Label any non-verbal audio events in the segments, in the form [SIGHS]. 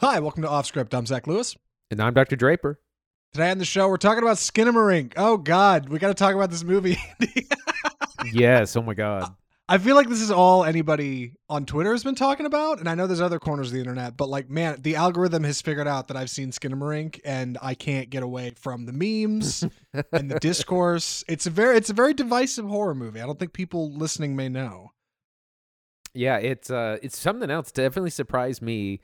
Hi, welcome to Off Script. I'm Zach Lewis. And I'm Dr. Draper. Today on the show, we're talking about Skinamarink. Oh God, we got to talk about this movie. [LAUGHS] yes. Oh my God. I feel like this is all anybody on Twitter has been talking about, and I know there's other corners of the internet, but like, man, the algorithm has figured out that I've seen Skinamarink, and I can't get away from the memes and the [LAUGHS] discourse. It's a very, it's a very divisive horror movie. I don't think people listening may know. Yeah, it's uh, it's something else. Definitely surprised me.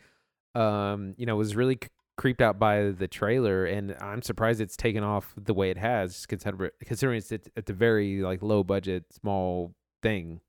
Um, you know, was really c- creeped out by the trailer, and I'm surprised it's taken off the way it has, considering it's at the very like low budget, small thing.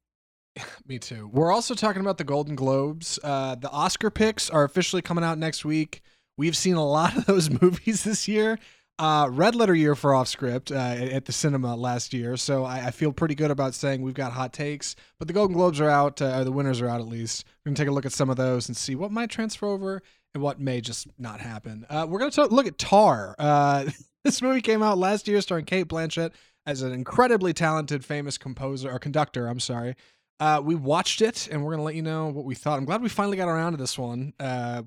[LAUGHS] Me too. We're also talking about the Golden Globes. Uh, the Oscar picks are officially coming out next week. We've seen a lot of those [LAUGHS] movies this year. Uh, red letter year for off script uh, at the cinema last year, so I, I, feel pretty good about saying we've got hot takes. But the Golden Globes are out, uh, the winners are out at least. We're gonna take a look at some of those and see what might transfer over and what may just not happen. Uh, we're gonna talk, look at Tar. Uh, [LAUGHS] this movie came out last year, starring Cate Blanchett as an incredibly talented, famous composer or conductor. I'm sorry. Uh, we watched it, and we're gonna let you know what we thought. I'm glad we finally got around to this one.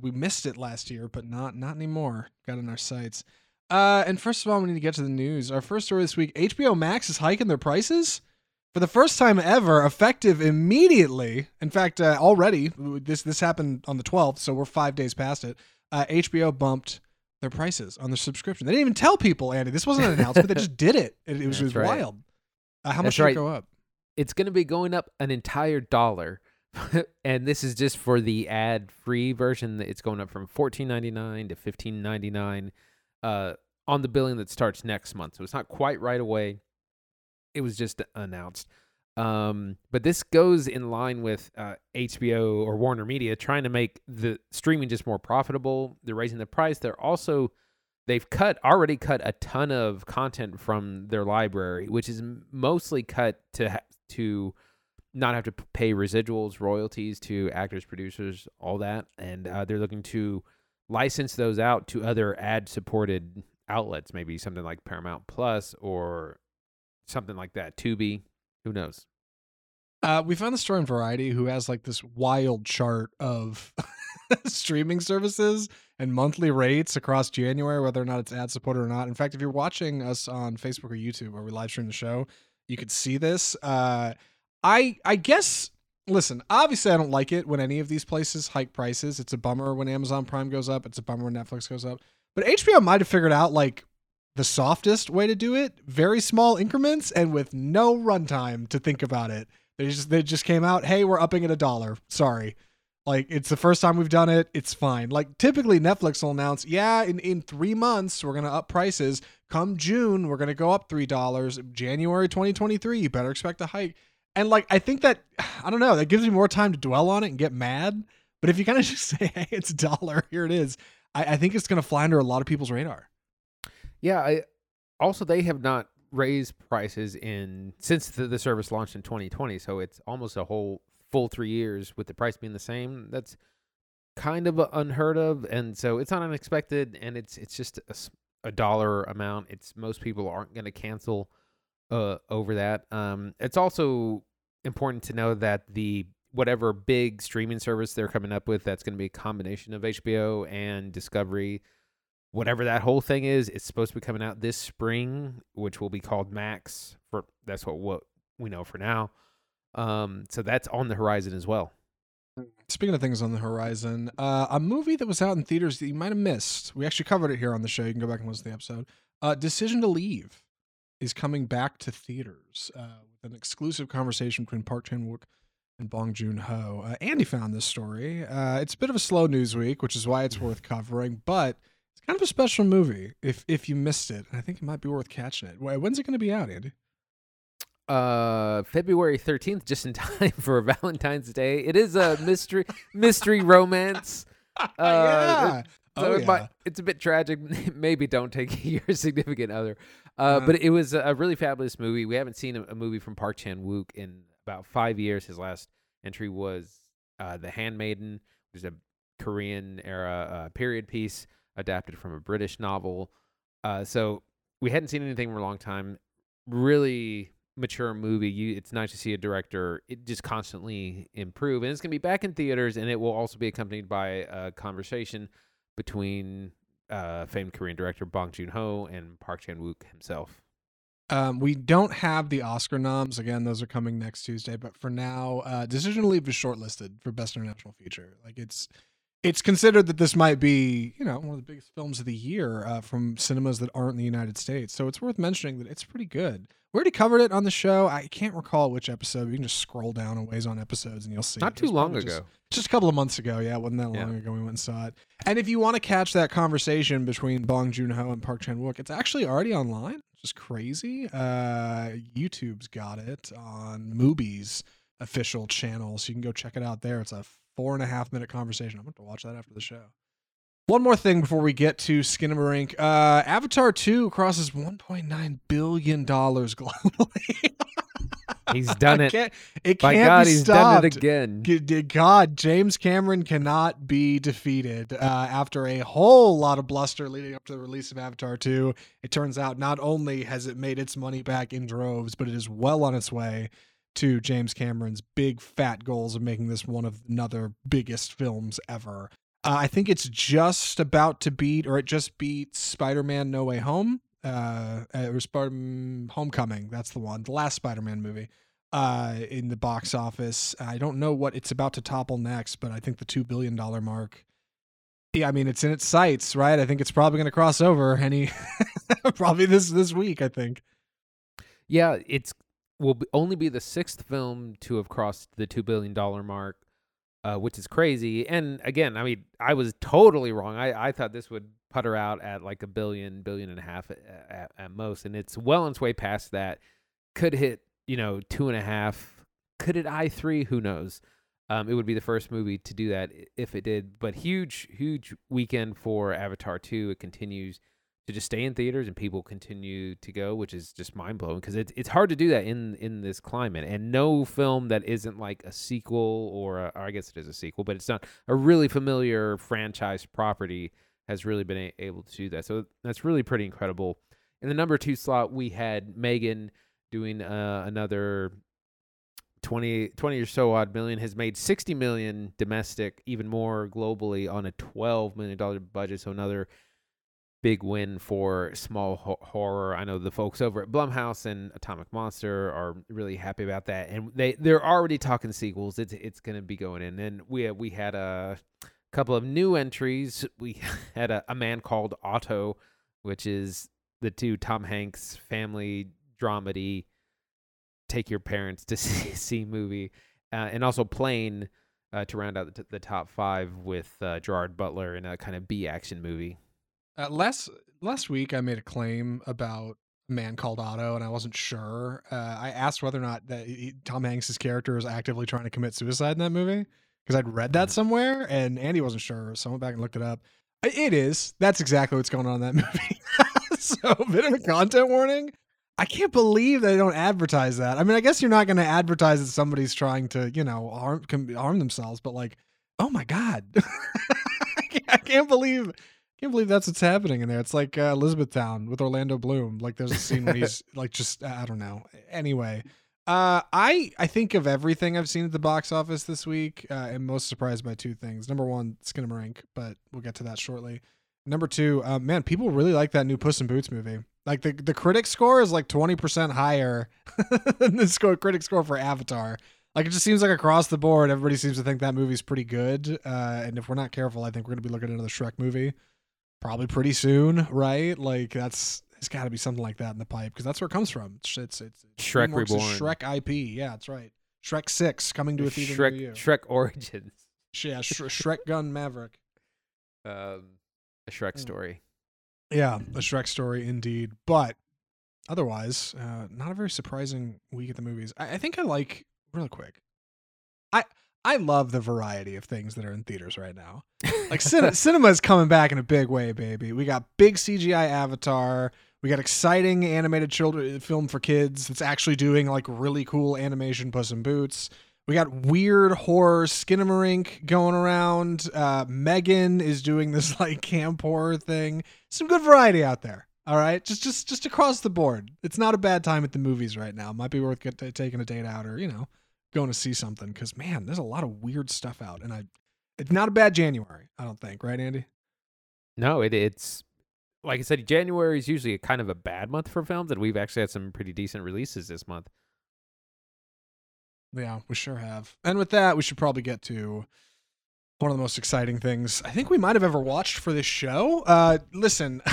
We missed it last year, but not not anymore. Got in our sights. Uh, and first of all, we need to get to the news. Our first story this week: HBO Max is hiking their prices for the first time ever, effective immediately. In fact, uh, already this this happened on the 12th, so we're five days past it. HBO uh, bumped their prices on their subscription. They didn't even tell people, Andy. This wasn't an [LAUGHS] announcement. they just did it. It, it was, it was right. wild. Uh, how much did right. it go up? it's going to be going up an entire dollar. [LAUGHS] and this is just for the ad free version. It's going up from fourteen ninety nine to fifteen ninety nine uh, on the billing that starts next month. So it's not quite right away. It was just announced. Um, but this goes in line with uh, HBO or Warner Media trying to make the streaming just more profitable. They're raising the price. They're also they've cut already cut a ton of content from their library, which is mostly cut to ha- to not have to pay residuals, royalties to actors, producers, all that, and uh, they're looking to license those out to other ad-supported outlets, maybe something like Paramount Plus or something like that. Tubi, who knows? Uh, we found the story in Variety, who has like this wild chart of [LAUGHS] streaming services and monthly rates across January, whether or not it's ad supported or not. In fact, if you're watching us on Facebook or YouTube, where we live stream the show, you could see this. Uh, I I guess. Listen, obviously, I don't like it when any of these places hike prices. It's a bummer when Amazon Prime goes up. It's a bummer when Netflix goes up. But HBO might have figured out like the softest way to do it, very small increments and with no runtime to think about it. They just they just came out, hey, we're upping it a dollar. Sorry. Like it's the first time we've done it. It's fine. Like typically Netflix will announce, yeah, in, in three months we're gonna up prices. Come June, we're gonna go up three dollars. January 2023, you better expect a hike. And like I think that [SIGHS] I don't know, that gives me more time to dwell on it and get mad. But if you kind of [LAUGHS] just say, hey, it's a dollar, here it is, I, I think it's gonna fly under a lot of people's radar. Yeah, I also they have not raised prices in since the, the service launched in 2020, so it's almost a whole full three years with the price being the same. That's kind of unheard of, and so it's not unexpected, and it's it's just a, a dollar amount. It's most people aren't going to cancel uh, over that. Um, it's also important to know that the whatever big streaming service they're coming up with, that's going to be a combination of HBO and Discovery. Whatever that whole thing is, it's supposed to be coming out this spring, which will be called Max. For that's what what we know for now. Um, so that's on the horizon as well. Speaking of things on the horizon, uh, a movie that was out in theaters that you might have missed. We actually covered it here on the show. You can go back and listen to the episode. Uh, Decision to Leave is coming back to theaters uh, with an exclusive conversation between Park Chan Wook and Bong Joon Ho. Uh, Andy found this story. Uh, it's a bit of a slow news week, which is why it's worth covering, but it's kind of a special movie. If if you missed it, I think it might be worth catching it. When's it going to be out, Andy? uh February 13th just in [LAUGHS] time for Valentine's Day. It is a mystery mystery romance. [LAUGHS] Uh yeah. So oh, it yeah. might, it's a bit tragic. [LAUGHS] Maybe don't take your significant other. Uh, uh, but it was a really fabulous movie. We haven't seen a, a, movie from Park Chan Wook in about five years. His last entry was uh, The Handmaiden, which is a Korean era uh, period piece adapted from a British novel. Uh, so we hadn't seen anything for a long time. Really mature movie, you it's nice to see a director it just constantly improve. And it's gonna be back in theaters, and it will also be accompanied by a conversation between uh, famed Korean director Bong Joon Ho and Park Chan Wook himself. Um, we don't have the Oscar noms. Again, those are coming next Tuesday. But for now, uh, Decision to Leave is shortlisted for Best International Feature. Like it's it's considered that this might be, you know, one of the biggest films of the year uh, from cinemas that aren't in the United States. So it's worth mentioning that it's pretty good. We already covered it on the show. I can't recall which episode. You can just scroll down a ways on episodes and you'll see. Not it. too long ago. Just, just a couple of months ago. Yeah, it wasn't that Yeah. long ago we went and saw it. And if you want to catch that conversation between Bong Joon Ho and Park Chan Wook, it's actually already online. Which is crazy. Uh, YouTube's got it on Mubi's official channel, so you can go check it out there. It's a four and a half minute conversation. I'm going to watch that after the show. One more thing before we get to Skinamarink. Uh, Avatar 2 crosses $1.9 billion globally. [LAUGHS] He's done it. can't- it By can't God, be he's stopped. done it again. God, James Cameron cannot be defeated. Uh, after a whole lot of bluster leading up to the release of Avatar 2, it turns out not only has it made its money back in droves, but it is well on its way to James Cameron's big fat goals of making this one of another biggest films ever. Uh, I think it's just about to beat, or it just beat Spider-Man: No Way Home, uh, or Spider Homecoming. That's the one, the last Spider-Man movie uh, in the box office. I don't know what it's about to topple next, but I think the two billion dollar mark. Yeah, I mean it's in its sights, right? I think it's probably going to cross over any, [LAUGHS] probably this this week. I think. Yeah, it's will be, only be the sixth film to have crossed the two billion dollar mark, uh, which is crazy. And again, I mean, I was totally wrong. I, I thought this would putter out at like a billion, billion and a half at, at, at most, and it's well on its way past that. Could hit, you know, two and a half. Could it I three? Who knows? Um, it would be the first movie to do that if it did. But huge, huge weekend for Avatar two. It continues to just stay in theaters and people continue to go, which is just mind blowing because it's it's hard to do that in in this climate. And no film that isn't like a sequel or, a, or I guess it is a sequel, but it's not a really familiar franchise property has really been a- able to do that. So that's really pretty incredible. In the number two slot, we had Megan doing uh, another 20, 20 or so odd million, has made 60 million domestic, even more globally on a $12 million budget. So another big win for small ho- horror. I know the folks over at Blumhouse and Atomic Monster are really happy about that, and they they're already talking sequels. It's it's going to be going in, and we we had a couple of new entries. We [LAUGHS] had a, a man called Otto, which is the two Tom Hanks family dramedy. Take your parents to [LAUGHS] see, see movie, uh, and also Plane uh, to round out the, the top five with uh, Gerard Butler in a kind of B action movie. Uh, last last week, I made a claim about a man called Otto, and I wasn't sure. Uh, I asked whether or not that he, Tom Hanks's character is actively trying to commit suicide in that movie because I'd read that somewhere, and Andy wasn't sure, so I went back and looked it up. It is. That's exactly what's going on in that [LAUGHS] movie. so, a bit of a content warning. I can't believe they don't advertise that. I mean, I guess you're not going to advertise that somebody's trying to, you know, harm harm themselves, but like, oh my god, [LAUGHS] I can't believe can't believe that's what's happening in there. It's like uh, Elizabethtown with Orlando Bloom. Like there's a scene where he's [LAUGHS] like just I don't know. Anyway, uh, I I think of everything I've seen at the box office this week. Uh, am most surprised by two things. Number one, Skinamarink, but we'll get to that shortly. Number two, uh, man, people really like that new Puss in Boots movie. Like the the critic score is like twenty percent higher [LAUGHS] than the score critic score for Avatar. Like it just seems like across the board, everybody seems to think that movie's pretty good. Uh, and if we're not careful, I think we're gonna be looking at another Shrek movie probably pretty soon, right? Like that's it's got to be something like that in the pipe because that's where it comes from. It's it's, it's Shrek Reborn. Shrek IP. Yeah, that's right. Shrek Six coming to a theater near you. Shrek Shrek Origins, yeah, Sh- Shrek Gun Maverick. um, a Shrek Mm. story. Yeah, a Shrek story indeed. But otherwise, uh, not a very surprising week at the movies. I, I think I like really quick. I I love the variety of things that are in theaters right now. Like cin- [LAUGHS] cinema is coming back in a big way, baby. We got big CGI Avatar. We got exciting animated children film for kids that's actually doing like really cool animation Puss in Boots. We got weird horror Skinamarink going around. Uh, Megan is doing this [LAUGHS] like camp horror thing. Some good variety out there. All right, just just just across the board. It's not a bad time at the movies right now. Might be worth get, taking a date out or you know going to see something because man, there's a lot of weird stuff out, and I it's not a bad January. I don't think, right, Andy? No, it it's like I said, January is usually a kind of a bad month for films, and we've actually had some pretty decent releases this month. Yeah, we sure have. And with that, we should probably get to one of the most exciting things I think we might have ever watched for this show. Uh, listen, [LAUGHS]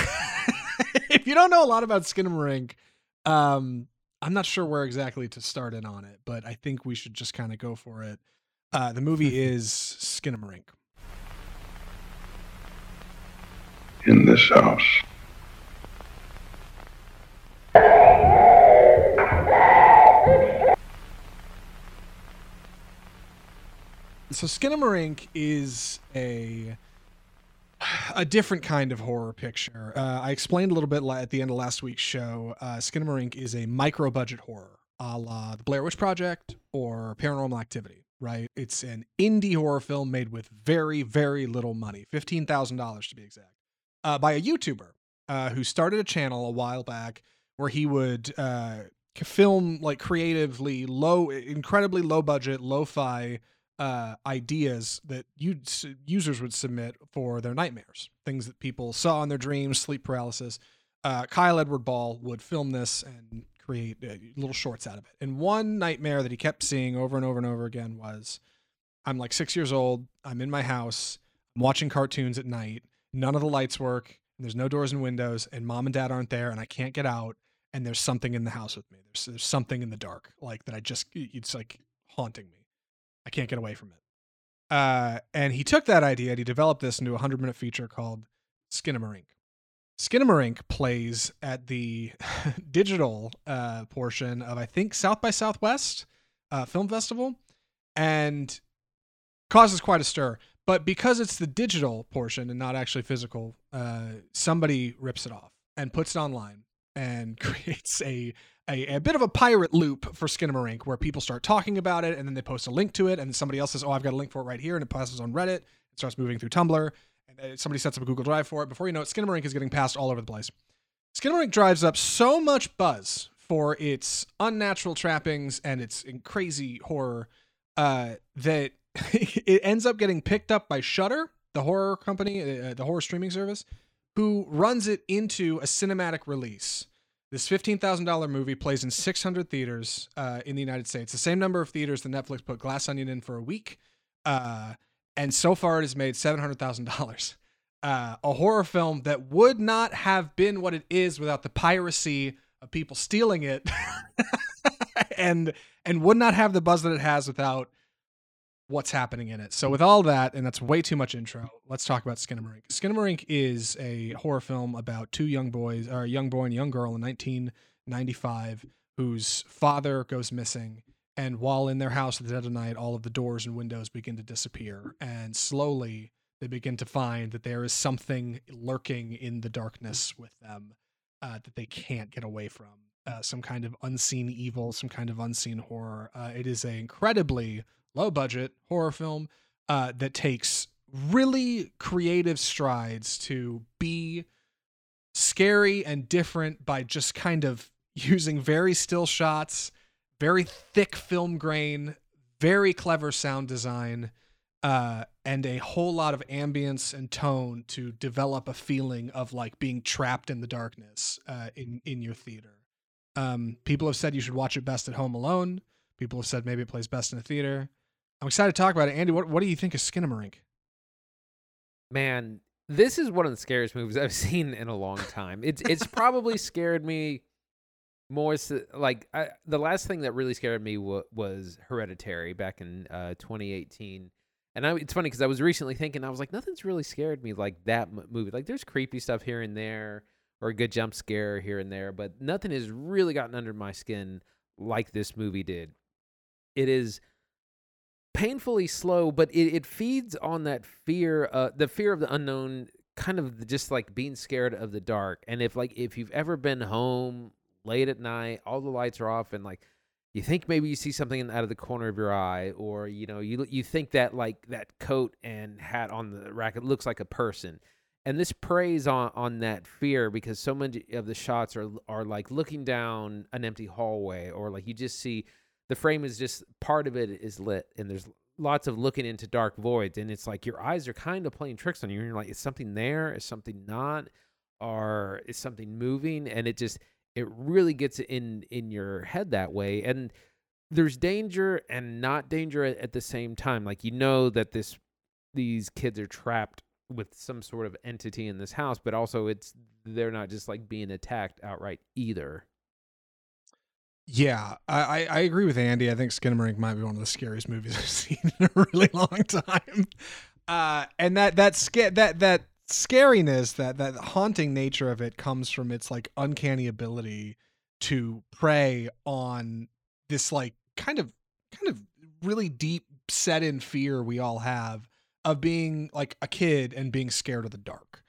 if you don't know a lot about Skinamarink, um, I'm not sure where exactly to start in on it, but I think we should just kind of go for it. Uh, the movie [LAUGHS] is Skinamarink. in this house. So Skinamarink is a a different kind of horror picture. Uh, I explained a little bit at the end of last week's show. Uh, Skinamarink is a micro budget horror, a la The Blair Witch Project or Paranormal Activity. Right? It's an indie horror film made with very, very little money, fifteen thousand dollars to be exact, uh, by a YouTuber uh, who started a channel a while back where he would uh, film like creatively low, incredibly low budget, lo-fi uh, ideas that users would submit for their nightmares, things that people saw in their dreams, sleep paralysis. Uh, Kyle Edward Ball would film this and create uh, little shorts out of it. And one nightmare that he kept seeing over and over and over again was I'm like six years old, I'm in my house, I'm watching cartoons at night, none of the lights work, there's no doors and windows, and mom and dad aren't there, and I can't get out, and there's something in the house with me. There's, there's something in the dark, like that I just, it's like haunting me. I can't get away from it. Uh, and he took that idea and he developed this into a 100 minute feature called Skinamarink. Skinamarink plays at the [LAUGHS] digital uh, portion of, I think, South by Southwest uh, Film Festival and causes quite a stir. But because it's the digital portion and not actually physical, uh, somebody rips it off and puts it online and [LAUGHS] creates a a, a, bit of a pirate loop for Skinamarink where people start talking about it and then they post a link to it and somebody else says, "Oh, I've got a link for it right here," and it passes on Reddit. It starts moving through Tumblr, and somebody sets up a Google Drive for it. Before you know it, Skinamarink is getting passed all over the place. Skinamarink drives up so much buzz for its unnatural trappings and its crazy horror uh, that [LAUGHS] it ends up getting picked up by Shudder, the horror company, uh, the horror streaming service, who runs it into a cinematic release. This $15,000 movie plays in 600 theaters uh, in the United States, the same number of theaters that Netflix put Glass Onion in for a week. Uh, and so far, it has made $700,000. Uh, a horror film that would not have been what it is without the piracy of people stealing it [LAUGHS] and and would not have the buzz that it has without what's happening in it. So with all that, and that's way too much intro, let's talk about Skinamarink. Skinamarink is a horror film about two young boys, or a young boy and a young girl in 1995 whose father goes missing. And while in their house at the dead of night, all of the doors and windows begin to disappear. And slowly they begin to find that there is something lurking in the darkness with them uh, that they can't get away from. Uh, some kind of unseen evil, some kind of unseen horror. Uh, it is a incredibly low budget horror film uh, that takes really creative strides to be scary and different by just kind of [LAUGHS] using very still shots, very thick film grain, very clever sound design, uh, and a whole lot of ambience and tone to develop a feeling of like being trapped in the darkness uh, in in your theater. Um, people have said you should watch it best at home alone. People have said maybe it plays best in a theater. I'm excited to talk about it. Andy, what, what do you think of Skinamarink? Man, this is one of the scariest movies I've [LAUGHS] seen in a long time. It's it's probably [LAUGHS] scared me more like I, the last thing that really scared me w- was Hereditary back in uh, 2018. And I, it's funny because I was recently thinking I was like nothing's really scared me like that m- movie. Like there's creepy stuff here and there or a good jump scare here and there, but nothing has really gotten under my skin like this movie did. It is painfully slow, but it, it feeds on that fear, uh, the fear of the unknown, kind of just like being scared of the dark. And if like if you've ever been home late at night, all the lights are off, and like you think maybe you see something out of the corner of your eye, or you know you you think that like that coat and hat on the rack it looks like a person. And this preys on, on that fear because so many of the shots are are like looking down an empty hallway or like you just see the frame is just part of it is lit and there's lots of looking into dark voids and it's like your eyes are kind of playing tricks on you and you're like is something there? Is something not? Or is something moving? And it just it really gets in in your head that way and there's danger and not danger at, at the same time. Like you know that this these kids are trapped with some sort of entity in this house but also it's they're not just like being attacked outright either Yeah, I, I agree with Andy. I think Skinamarink might be one of the scariest movies [LAUGHS] I've seen in a really long time. Uh, and that that sca- that that scariness, that that haunting nature of it comes from its like uncanny ability to prey on this like kind of kind of really deep set in fear we all have of being like a kid and being scared of the dark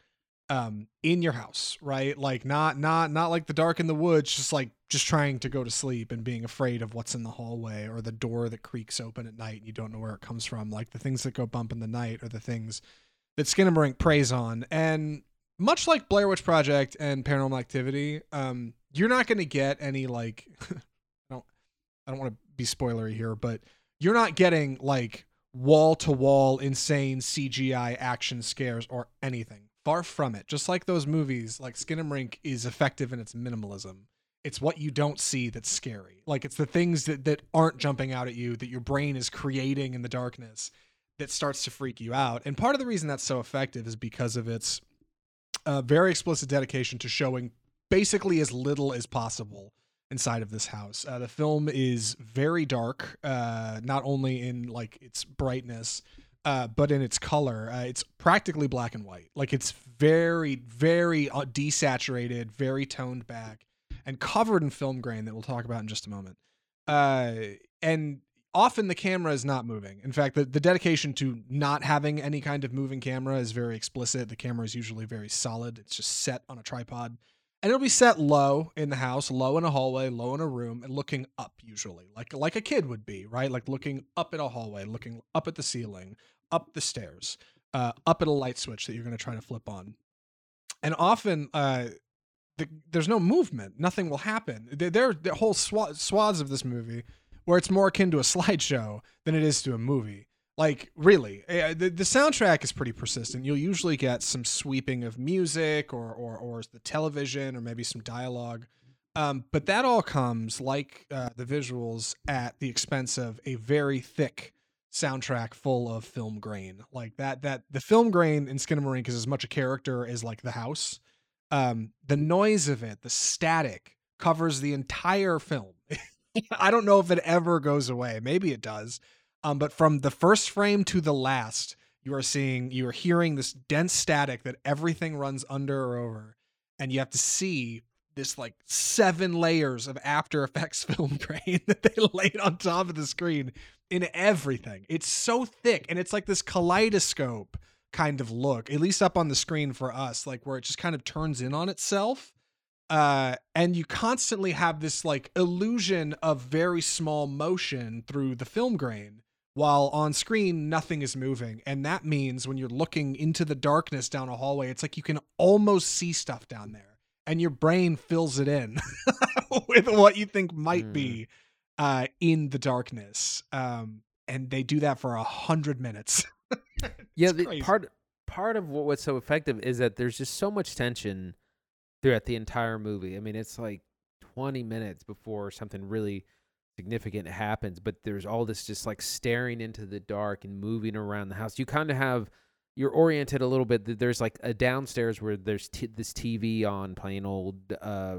um in your house right like not not not like the dark in the woods just like just trying to go to sleep and being afraid of what's in the hallway or the door that creaks open at night and you don't know where it comes from like the things that go bump in the night are the things that Skinamarink preys on and much like Blair Witch Project and Paranormal Activity um you're not going to get any like [LAUGHS] I don't I don't want to be spoilery here but you're not getting like wall to wall insane CGI action scares or anything. Far from it. Just like those movies, like Skinamarink is effective in its minimalism. It's what you don't see that's scary. Like it's the things that, that aren't jumping out at you that your brain is creating in the darkness that starts to freak you out. And part of the reason that's so effective is because of its uh, very explicit dedication to showing basically as little as possible inside of this house. Uh, the film is very dark, uh, not only in like its brightness, uh, but in its color. Uh, it's practically black and white. Like it's very, very uh, desaturated, very toned back, and covered in film grain that we'll talk about in just a moment. Uh, and often the camera is not moving. In fact, the, the dedication to not having any kind of moving camera is very explicit. The camera is usually very solid. It's just set on a tripod and it'll be set low in the house, low in a hallway, low in a room, and looking up usually, like like a kid would be, right? Like looking up at a hallway, looking up at the ceiling, up the stairs, uh, up at a light switch that you're going to try to flip on, and often uh, the, there's no movement, nothing will happen. There, there are whole swa- swaths of this movie where it's more akin to a slideshow than it is to a movie. Like really, eh, the, the soundtrack is pretty persistent. You'll usually get some sweeping of music or or or the television or maybe some dialogue, um, but that all comes like uh, the visuals at the expense of a very thick soundtrack full of film grain. Like that that the film grain in Skinamarink is as much a character as like the house. Um, the noise of it, the static, covers the entire film. [LAUGHS] I don't know if it ever goes away. Maybe it does. Um, but from the first frame to the last, you are seeing, you are hearing this dense static that everything runs under or over, and you have to see this like seven layers of After Effects [LAUGHS] film grain that they laid on top of the screen in everything. It's so thick, and it's like this kaleidoscope kind of look, at least up on the screen for us, like where it just kind of turns in on itself uh and you constantly have this like illusion of very small motion through the film grain while on screen nothing is moving. And that means when you're looking into the darkness down a hallway it's like you can almost see stuff down there and your brain fills it in [LAUGHS] with what you think might Mm. be uh in the darkness. Um and they do that for a hundred minutes. [LAUGHS] Yeah the part part of what, what's so effective is that there's just so much tension throughout the entire movie. I mean it's like 20 minutes before something really significant happens but there's all this just like staring into the dark and moving around the house. You kind of have you're oriented a little bit th- there's like a downstairs where there's t- this tv on playing old uh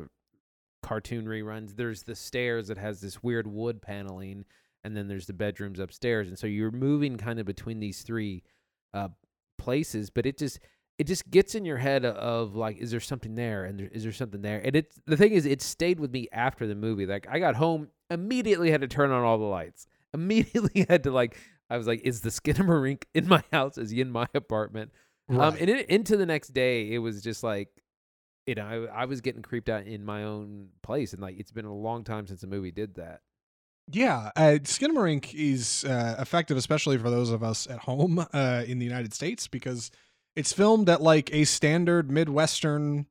cartoon reruns. There's the stairs that has this weird wood paneling and then there's the bedrooms upstairs. And so you're moving kind of between these three uh places but it just it just gets in your head of like is there something there? And there, is there something there? And it's the thing is it stayed with me after the movie. Like i got home immediately had to turn on all the lights. [LAUGHS] Immediately had to like i was like is the skinamarink in my [LAUGHS] house? Is he in my apartment? Um and it, into the next day it was just like you know I, I was getting creeped out in my own place. And like it's been a long time since a movie did that. Yeah, uh, Skinamarink is uh, effective, especially for those of us at home uh, in the United States, because it's filmed at like a standard Midwestern,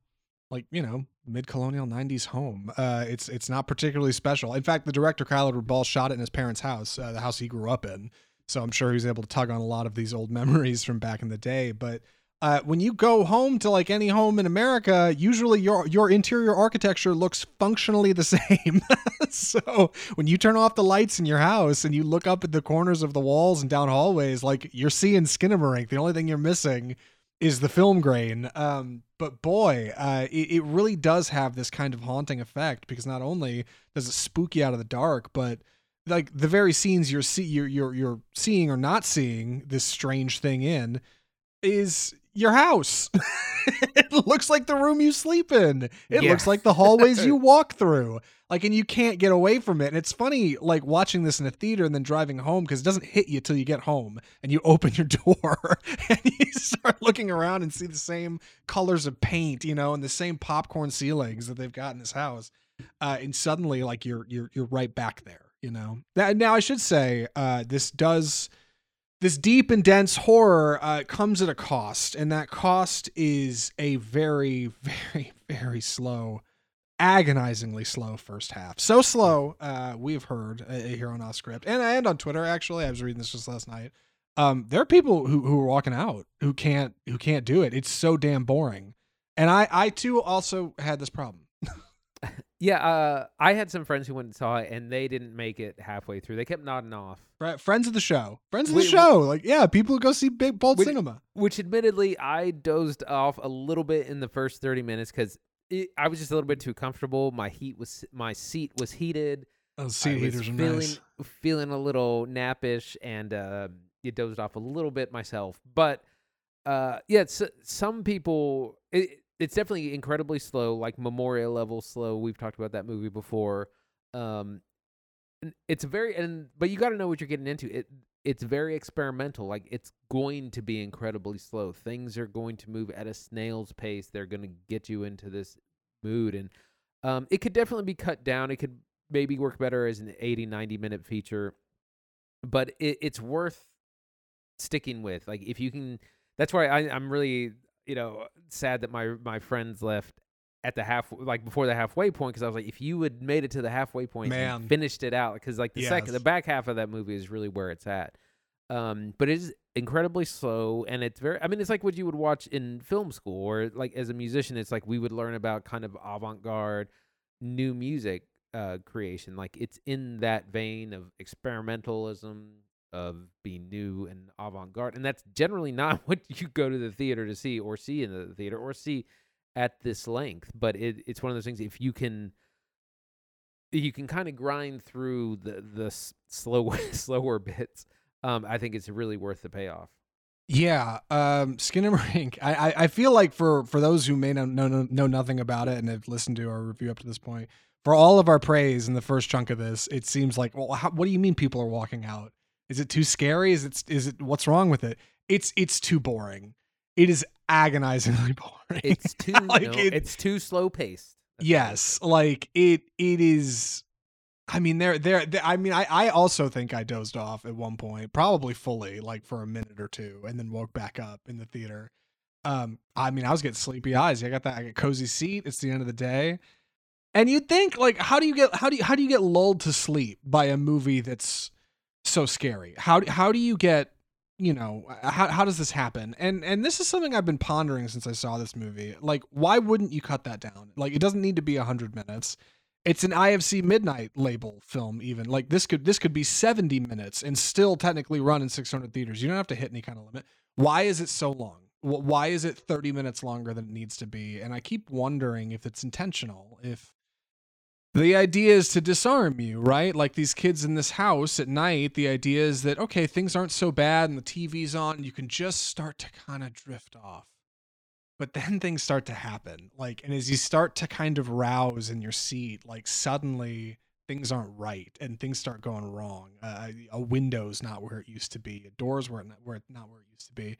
like you know, mid-colonial '90s home. Uh, it's it's not particularly special. In fact, the director Kyle Ball shot it in his parents' house, uh, the house he grew up in. So I'm sure he was able to tug on a lot of these old [LAUGHS] memories from back in the day. But uh, when you go home to like any home in America, usually your your interior architecture looks functionally the [LAUGHS] same. so when you turn off the lights in your house and you look up at the corners of the walls and down hallways, like you're seeing Skinamarink. The only thing you're missing is the film grain. Um, but boy, uh, it, it really does have this kind of haunting effect because not only does it spook you out of the dark, but like the very scenes you're see you're you're, you're seeing or not seeing this strange thing in is your house. [LAUGHS] it looks like the room you sleep in. It looks like the hallways you [LAUGHS] walk through. Like, and you can't get away from it. And it's funny, like watching this in a theater and then driving home because it doesn't hit you till you get home and you [LAUGHS] open your door [LAUGHS] and you start looking around and see the same colors of paint, you know, and the same popcorn ceilings that they've got in this house. Uh, and suddenly, like you're you're you're right back there, you know. That, now, I should say, uh, this does this deep and dense horror uh, comes at a cost, and that cost is a very, [LAUGHS] very, very slow, agonizingly slow first half. So slow, uh, we've heard uh, here on Off Script and and on Twitter. Actually, I was reading this just last night. Um, there are people who who are walking out who can't who can't do it. It's so damn boring, and I I too also had this problem. [LAUGHS] Yeah, uh, I had some friends who went and saw it, and they didn't make it halfway through. They kept nodding off. Fri- Friends of the show, friends of the show, like yeah, people who go see big bold Wait, cinema. Which, admittedly, I dozed off a little bit in the first thirty minutes because I was just a little bit too comfortable. My heat was my seat was heated. I seat heaters are feeling nice. feeling a little nappish, and uh, you dozed off a little bit myself. But uh, yeah, it's, some people it, it's definitely incredibly slow, like Memoria level slow. We've talked about that movie before. Um, it's very and but you got to know what you're getting into. It it's very experimental. Like it's going to be incredibly slow. Things are going to move at a snail's pace. They're going to get you into this mood and um it could definitely be cut down. It could maybe work better as an 80 90 minute feature. But it, it's worth sticking with. Like if you can that's why I I'm really, you know, sad that my my friends left at the half like before the halfway point because I was like, if you had made it to the halfway point Man. and finished it out, because like the second, the back half of that movie is really where it's at. Um, but it is incredibly slow, and it's very. I mean, it's like what you would watch in film school, or like as a musician, it's like we would learn about kind of avant-garde, new music uh, creation. Like it's in that vein of experimentalism, of being new and avant-garde, and that's generally [LAUGHS] not what you go to the theater to see, or see in the theater, or see at this length. But it, it's one of those things. If you can you can kind of grind through the the slow [LAUGHS] slower bits. Um, I think it's really worth the payoff. Yeah, um, Skinamarink. [LAUGHS] I, I I feel like for for those who may not know, know know nothing about it and have listened to our review up to this point, for all of our praise in the first chunk of this, it seems like well, how, what do you mean people are walking out? Is it too scary? Is it is it what's wrong with it? It's it's too boring. It is agonizingly [LAUGHS] boring. It's too [LAUGHS] Like, no, it- it's too slow paced. yes, like it it is. I mean, there, there. I mean, I, I also think I dozed off at one point, probably fully, like for a minute or two, and then woke back up in the theater. Um, I mean, I was getting sleepy eyes. I got that. I got cozy seat. It's the end of the day, and you'd think, like, how do you get how do you how do you get lulled to sleep by a movie that's so scary? How do- how do you get you know uh, how how does this happen? And and this is something I've been pondering since I saw this movie. Like, why wouldn't you cut that down? Like, it doesn't need to be hundred minutes it's an IFC midnight label film even like this could this could be 70 minutes and still technically run in 600 theaters you don't have to hit any kind of limit why is it so long why is it 30 minutes longer than it needs to be and i keep wondering if it's intentional if the idea is to disarm you right? Like these kids in this house at night the idea is that okay things aren't so bad and the tv's on you can just start to kind of drift off. But then [LAUGHS] things start to happen like and as you start to kind of rouse in your seat like suddenly things aren't right and things start going wrong. Uh, a window's not where it used to be. A door's where, it not, where not where it used to be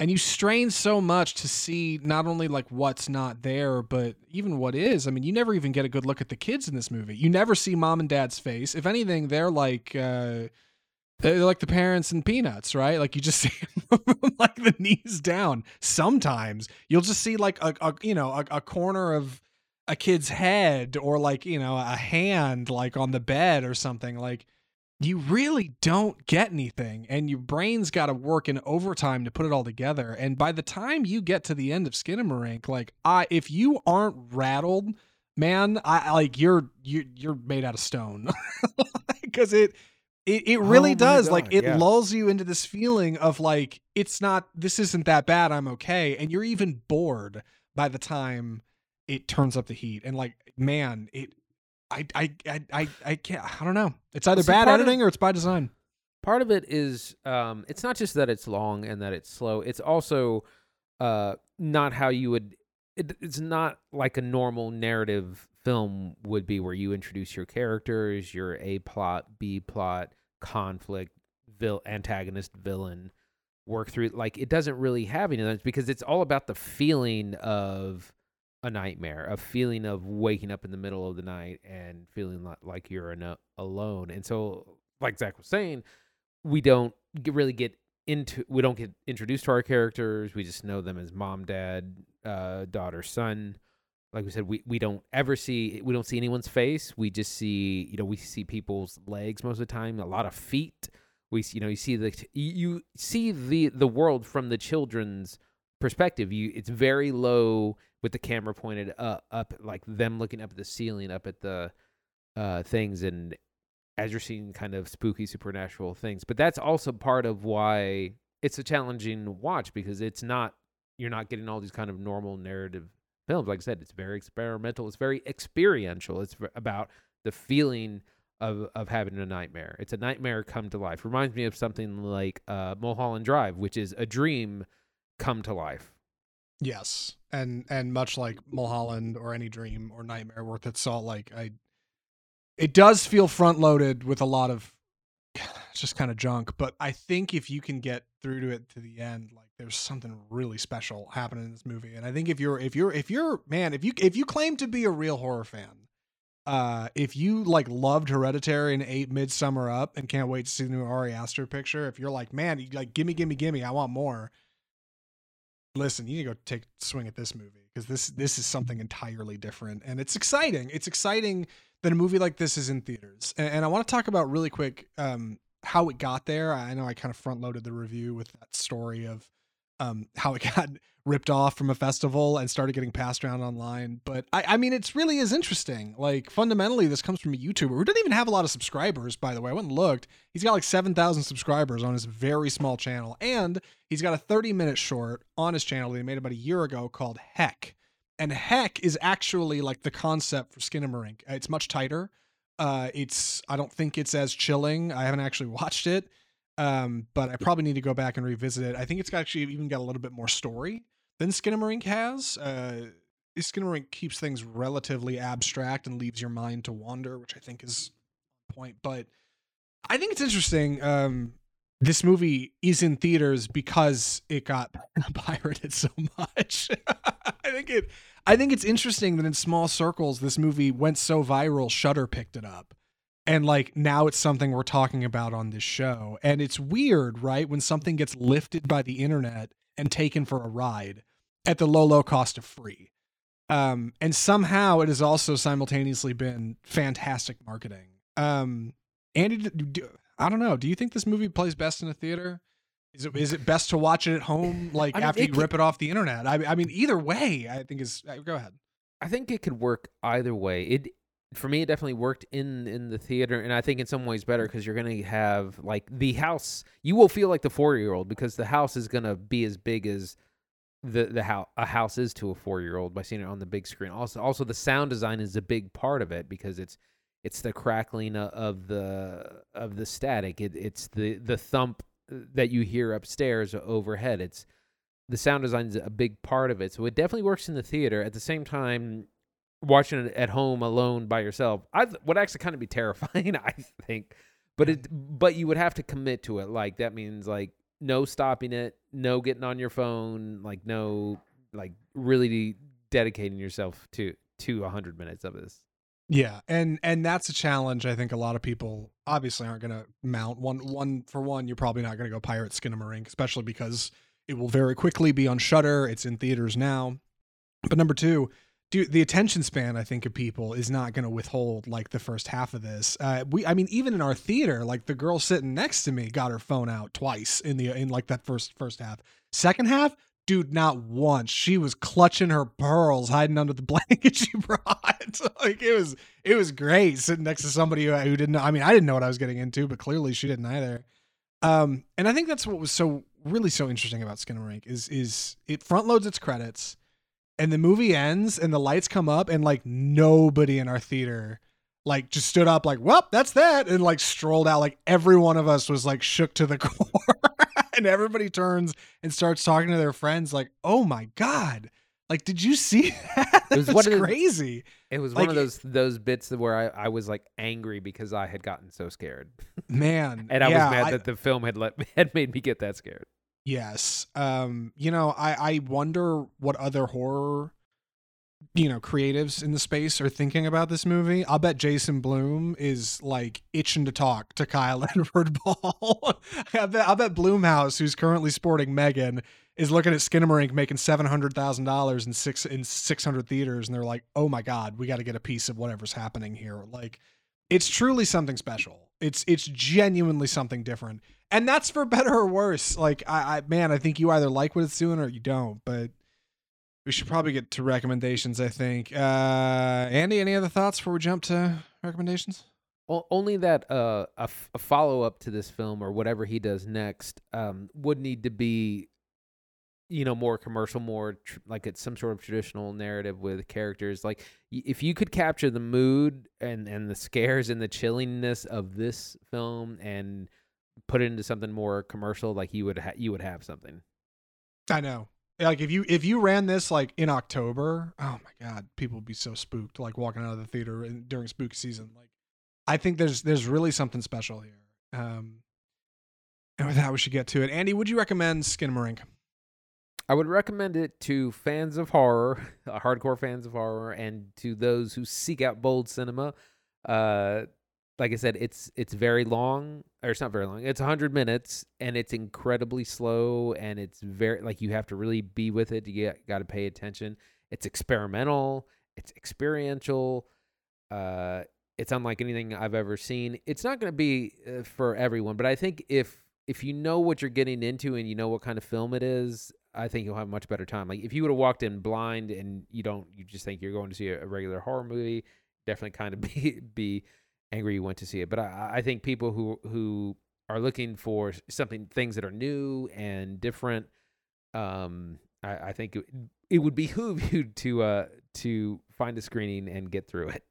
and you strain so much to see not only like what's not there but even what is i mean you never even get a good look at the kids in this movie you never see mom and dad's face if anything they're like uh they're like the parents in Peanuts, right? Like you just [LAUGHS] see like the knees down. Sometimes you'll just see like a, a you know a, a corner of a kid's head or like you know a hand like on the bed or something. Like you really don't get anything and your brain's got to work in overtime to put it all together and by the time you get to the end of skinamarink like i if you aren't rattled man i like you're you're, you're made out of stone [LAUGHS] because it it, it really Oh does like it yeah. lulls you into this feeling of like it's not this isn't that bad i'm okay and you're even bored by the time it turns up the heat and like man it i i i i, I can't i don't know. It's either See, bad part of- editing or it's by design. Part of it is um, it's not just that it's long and that it's slow. It's also uh, not how you would it, it's not like a normal narrative film would be where you introduce your characters your a plot b plot conflict vil- antagonist villain work through like it doesn't really have any of those because it's all about the feeling of a nightmare a feeling of waking up in the middle of the night and feeling like, you're ano- alone. And so like zach was saying we don't really get into we don't get introduced to our characters. We just know them as mom dad uh daughter son. Like we said we, we don't ever see we don't see anyone's face. We just see you know we see people's legs most of the time a lot of feet. We you know you see the you see the the world from the children's perspective you it's very low with the camera pointed up, up like them looking up at the ceiling up at the uh things and as you're seeing kind of spooky supernatural things. But that's also part of why it's a challenging watch because it's not you're not getting all these kind of normal narrative films. Like i said it's very experimental. It's very experiential. It's about the feeling of of having a nightmare. It's a nightmare come to life. Reminds me of something like uh mulholland drive which is a dream come to life. Yes and and much like mulholland or any dream or nightmare worth its salt like i it does feel front loaded with a lot of [SIGHS] just kind of junk but i think if you can get through to it to the end like there's something really special happening in this movie and i think if you're if you're if you're man if you if you claim to be a real horror fan uh if you like loved hereditary and ate midsummer up and can't wait to see the new ari aster picture if you're like man like gimme gimme gimme i want more listen you need to go take swing at this movie because this this is something entirely different and it's exciting. It's exciting that a movie like this is in theaters. And, and i want to talk about really quick um how it got there. I know i kind of front loaded the review with that story of um how it [LAUGHS] got ripped off from a festival and started getting passed around online but i i mean it's really is interesting. Like fundamentally this comes from a youtuber who doesn't even have a lot of subscribers by the way. I went and looked. He's got like 7000 subscribers on his very small channel and he's got a 30 minute short on his channel that he made about a year ago called heck. And heck is actually like the concept for skinamarink it's much tighter. Uh it's i don't think it's as chilling. I haven't actually [LAUGHS] watched it um but i probably need to go back and revisit it i think it's actually even got a little bit more story than skinamarink has uh skinamarink keeps things relatively abstract and leaves your mind to wander which i think is point but i think it's interesting um this movie is in theaters because it got [LAUGHS] pirated so much. [LAUGHS] I think it I think it's interesting that in small circles this movie went so viral Shudder picked it up. And like now it's something we're talking about on this show. And it's weird, right? When something gets lifted by the internet and taken for a ride at the low low cost of free. Um and somehow it has also simultaneously been fantastic marketing. Um Andy, d- d- I don't know. Do you think this movie plays best in a theater? Is it is it best to watch it at home, [SIGHS] like I mean, after you can- rip it off the internet? I, I mean, either way, I think is. uh, Go ahead. I think it could work either way. It for me, it definitely worked in in the theater, and I think in some ways better because you're gonna have like the house. You will feel like the four year old because the house is gonna be as big as the the house a house is to a four year old by seeing it on the big screen. Also, also the sound design is a big part of it because it's it's the crackling of the of the static. It, it's the the thump uh, that you hear upstairs overhead. It's the sound design is a big part of it. So it definitely works in the theater. At the same time, watching it at home alone by yourself, I would actually kind of be terrifying. [LAUGHS] I think, but it but you would have to commit to it. Like that means like no stopping it, no getting on your phone, like no like really dedicating yourself to to a hundred minutes of this. Yeah, and and that's a challenge. I think a lot of people obviously aren't going to mount one. One for one, you're probably not going to go pirate Skinamarink, especially because it will very quickly be on Shudder. It's in theaters now. But number two, dude, the attention span I think of people is not going to withhold like the first half of this. Uh, we, I mean, even in our theater, like the girl sitting next to me got her phone out twice in the in like that first first half. Second half, dude, not once. She was clutching her pearls, hiding under the [LAUGHS] blanket she brought. [LAUGHS] like it was, it was great sitting next to somebody who, who didn't. know I mean, I didn't know what I was getting into, but clearly she didn't either. Um, and I think that's what was so really so interesting about Skinamarink is is it front loads its credits, and the movie ends and the lights come up and like nobody in our theater like just stood up like well that's that and like strolled out. Like every one of us was like shook to the [LAUGHS] core. And everybody turns and starts talking to their friends like oh my god. Like did you see [LAUGHS] that? It was That's one of the- crazy. It was Like, one of those those bits where I, I was like angry because I had gotten so scared, man [LAUGHS] and I Yeah, was mad I- that the film had let had made me get that scared. Yes. Um, you know, I I wonder what other horror you know, creatives in the space are thinking about this movie. I'll bet Jason Blum is like itching to talk to Kyle [LAUGHS] Edward Ball. [LAUGHS] I bet I bet Blumhouse, who's currently sporting Megan, is looking at Skinamarink making seven hundred thousand dollars in six in six hundred theaters, and they're like, "Oh my god, we got to get a piece of whatever's happening here." Like, it's truly something special. It's it's genuinely something different, and that's for better or worse. Like, I, I man, I think you either like what it's doing or you don't. But we should probably get to recommendations. I think. Uh, Andy, any other thoughts before we jump to recommendations? Well, only that uh, a, f- a follow up to this film or whatever he does next um, would need to be, you know, more commercial, more tr- like it's some sort of traditional narrative with characters. Like y- if you could capture the mood and and the scares and the chilliness of this film and put it into something more commercial, like you would ha- you would have something. I know. Like if you if you ran this like in October, oh my god, people would be so spooked like walking out of the theater in, during spooky season. Like I think there's there's really something special here. Um and with that we should get to it. Andy, would you recommend skin Skinamarink? I would recommend it to fans of horror, [LAUGHS] hardcore fans of horror, and to those who seek out bold cinema. Uh, like I said, it's it's very long, or it's not very long. It's 100 minutes, and it's incredibly slow, and it's very like you have to really be with it. You got to pay attention. It's experimental. It's experiential. Uh, it's unlike anything I've ever seen. It's not going to be uh, for everyone, but I think if if you know what you're getting into and you know what kind of film it is, I think you'll have a much better time. Like if you would have walked in blind and you don't, you just think you're going to see a, a regular horror movie, definitely kind of [LAUGHS] be be angry you went to see it. But I, I think people who who are looking for something, things that are new and different, um, I, I think it, it would behoove [LAUGHS] you to uh to find a screening and get through it.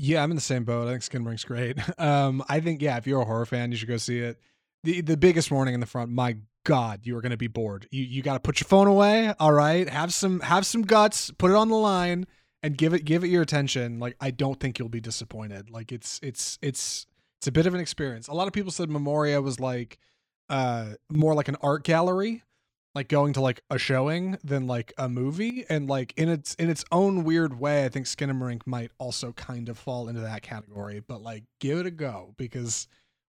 Yeah, I'm in the same boat. I think Skinamarink's great. [LAUGHS] Um I think yeah, if you're a horror fan, you should go see it. The the biggest warning in the front, my god, you are going to be bored. You you got to put your phone away, all right? Have some have some guts, put it on the line and give it give it your attention. Like I don't think you'll be disappointed. Like it's it's it's it's a bit of an experience. A lot of people said Memoria was like uh more like an art gallery, like going to like a showing than like a movie and like in its in its own weird way, I think Skinamarink might also kind of fall into that category, but like give it a go because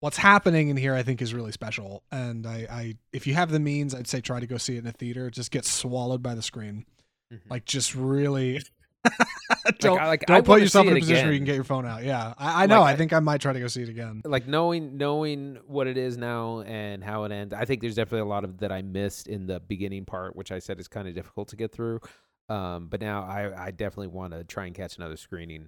what's happening in here I think is really special and I I if you have the means, I'd say try to go see it in a theater. Just get swallowed by the screen. Like just really [LAUGHS] don't I- like, don't put yourself in a it position where you can get your phone out. Yeah, I, I know. Like, I I- think I might try to go see it again. like knowing knowing what it is now and how it ends i think there's definitely a lot of that i missed in the beginning part which i said is kind of difficult to get through um but now i i definitely want to try and catch another screening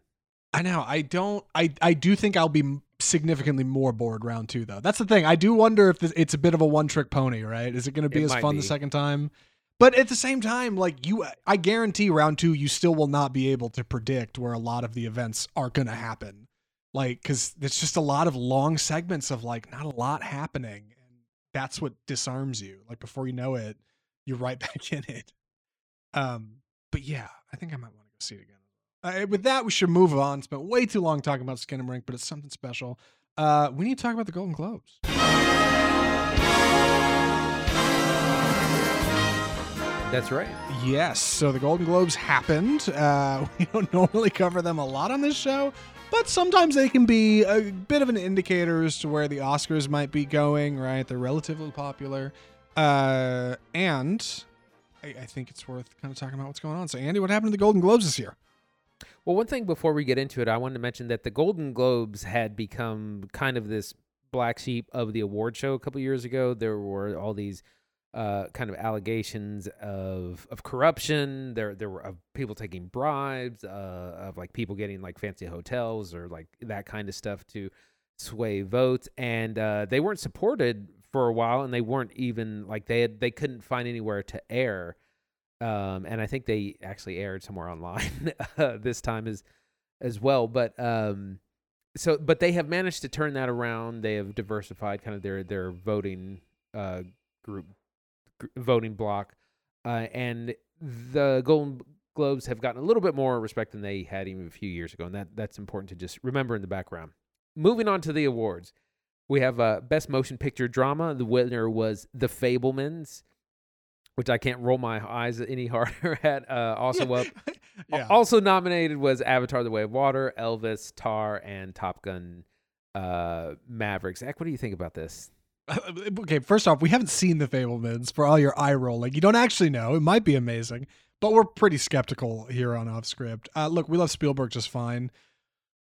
I know. I don't. I I do think I'll be significantly more bored round two though. That's the thing. I do wonder if this, it's a bit of a one trick pony. Right? Is it going to be It as fun be. the second time? But at the same time, like you, I guarantee round two, you still will not be able to predict where a lot of the events are going to happen. Like, because it's just a lot of long segments of like not a lot happening, and that's what disarms you. Like before you know it, you're right [LAUGHS] back in it. Um, but yeah, I think I might want to go see it again. Uh, with that, we should move on. Spent way too long talking about Skinamarink, but it's something special. Uh, we need to talk about the Golden Globes. that's right Yes, so the Golden Globes happened. Uh, [LAUGHS] we don't normally cover them a lot on this show, but sometimes they can be a bit of an indicator as to where the Oscars might be going. Right, they're relatively popular, uh, and I, I think it's worth kind of talking about what's going on. So, Andy, what happened to the Golden Globes this year? Well, one thing before we get into it, I wanted to mention that the Golden Globes had become kind of this black sheep of the award show a couple years ago. There were all these uh, kind of allegations of of corruption. There there were of people taking bribes, uh, of like people getting like fancy hotels or like that kind of stuff to sway votes, and uh, they weren't supported for a while, and they weren't even like they had they couldn't find anywhere to air. Um, and I think they actually aired somewhere online [LAUGHS] uh, this time as as well. But um, so but they have managed to turn that around. They have diversified kind of their their voting uh, group gr- voting block, uh, and the Golden Globes have gotten a little bit more respect than they had even a few years ago, and that that's important to just remember in the background. Moving on to the awards, we have uh, Best Motion Picture Drama. The winner was The Fabelmans, which I can't roll my eyes any [LAUGHS] harder at. Uh, also [LAUGHS] up, [LAUGHS] yeah. also nominated was Avatar: The Way of Water, Elvis, Tar, and Top Gun uh, Maverick. Zach, what do you think about this? okay, first off, we haven't seen the Fabelmans for all your eye rolling. You don't actually know. It might be amazing, but we're pretty skeptical here on Off Script. Uh, look, we love Spielberg just fine.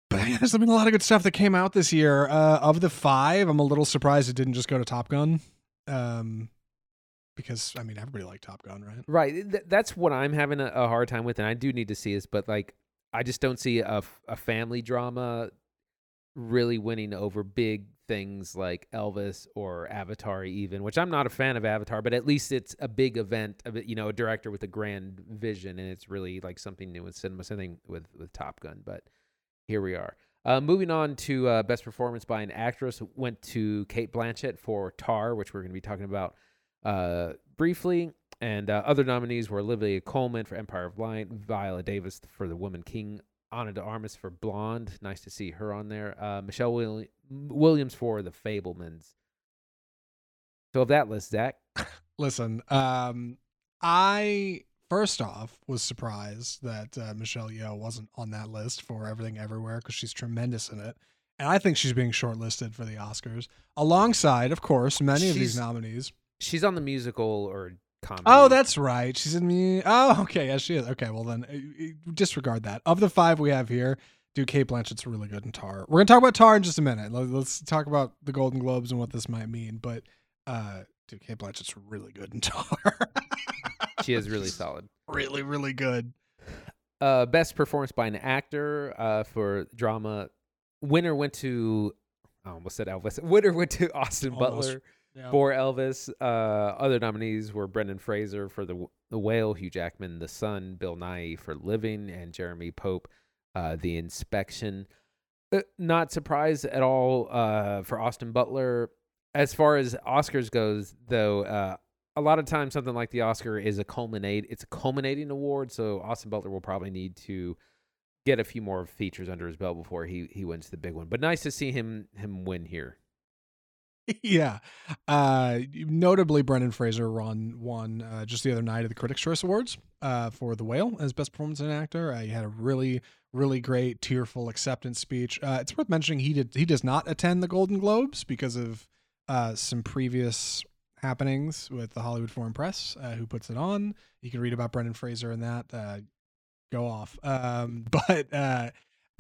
But yeah, there's been a lot of good stuff that came out this year. Uh, of the five, I'm a little surprised it didn't just go to Top Gun. Um, because I mean, everybody liked Top Gun, right? Right. Th- that's what I'm having a, a hard time with, and I do need to see this, but like, I just don't see a, a family drama really winning over big things like Elvis or Avatar, even. Which I'm not a fan of Avatar, but at least it's a big event of you know, a director with a grand vision, and it's really like something new in cinema. Something with with Top Gun, but here we are. Uh, moving on to uh, best performance by an actress, went to Cate Blanchett for Tar, which we're going to be talking about uh, briefly. And uh, other nominees were Olivia Colman for Empire of Light, Viola Davis for The Woman King, Ana de Armas for Blonde. Nice to see her on there. Uh, Michelle Will- Williams for The Fabelmans. So of that list, Zach, [LAUGHS] Listen, um, I first off was surprised that uh, Michelle Yeoh wasn't on that list for Everything Everywhere because she's tremendous in it, and I think she's being shortlisted for the Oscars alongside, of course, many of these nominees. She's on the musical or comedy. Oh, that's right. She's in me. Oh, okay. Yes, she is. Okay, well then, uh, disregard that. Of the five we have here, dude, Cate Blanchett's really good in Tar. We're gonna talk about Tar in just a minute. Let- Let's talk about the Golden Globes and what this might mean. But, uh, dude, Cate Blanchett's really good in Tar. [LAUGHS] she is really solid. really, really good. Uh, best performance by an actor uh, for drama. Winner went to. I almost said Elvis. Winner went to Austin Almost. Butler. Yeah. for Elvis. Uh, other nominees were Brendan Fraser for the the Whale, Hugh Jackman, The Son, Bill Nighy for Living, and Jeremy Pope, uh, The Inspection. Uh, not surprised at all uh, for Austin Butler. As far as Oscars goes, though, uh, a lot of times something like the Oscar is a culminate. It's a culminating award, so Austin Butler will probably need to get a few more features under his belt before he he wins the big one. But nice to see him him win here. Yeah. Uh, notably, Brendan Fraser won won uh, just the other night at the Critics' Choice Awards uh, for The Whale as Best Performance in an Actor. He had a really, really great tearful acceptance speech. Uh, it's worth mentioning he did he does not attend the Golden Globes because of uh, some previous happenings with the Hollywood Foreign Press, uh, who puts it on. You can read about Brendan Fraser and that. Go off. Um, [LAUGHS] but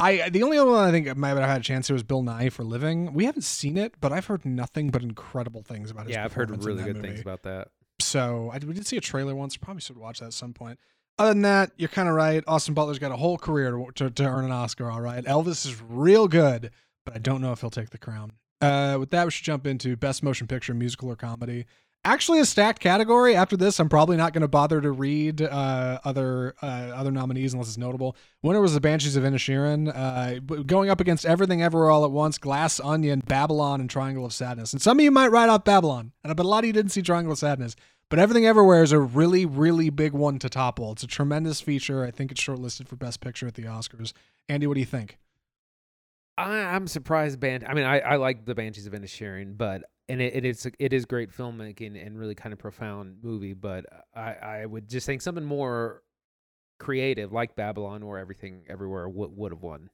I the only other one I think I might have had a chance to was Bill Nighy for Living. We haven't seen it, but I've heard nothing but incredible things about it. Yeah, I've heard really good things about that. So I, we did see a trailer once. Probably should watch that at some point. Other than that, you're kind of right. Austin Butler's got a whole career to, to, to earn an Oscar. All right, Elvis is real good, but I don't know if he'll take the crown. Uh, with that, we should jump into best motion picture, musical or comedy. Actually, a stacked category. After this, I'm probably not going to bother to read uh, other uh, other nominees unless it's notable. Winner was the Banshees of Inisherin, uh, going up against Everything Everywhere All at Once, Glass Onion, Babylon, and Triangle of Sadness. And some of you might write off Babylon, and a lot of you didn't see Triangle of Sadness. But Everything Everywhere is a really, really big one to topple. It's a tremendous feature. I think it's shortlisted for Best Picture at the Oscars. Andy, what do you think? I, I'm surprised. Ban. I mean, I, I like the Banshees of Inisherin, but and it, it is it is great filmmaking and really kind of profound movie. But I I would just think something more creative like Babylon or Everything Everywhere would would have won.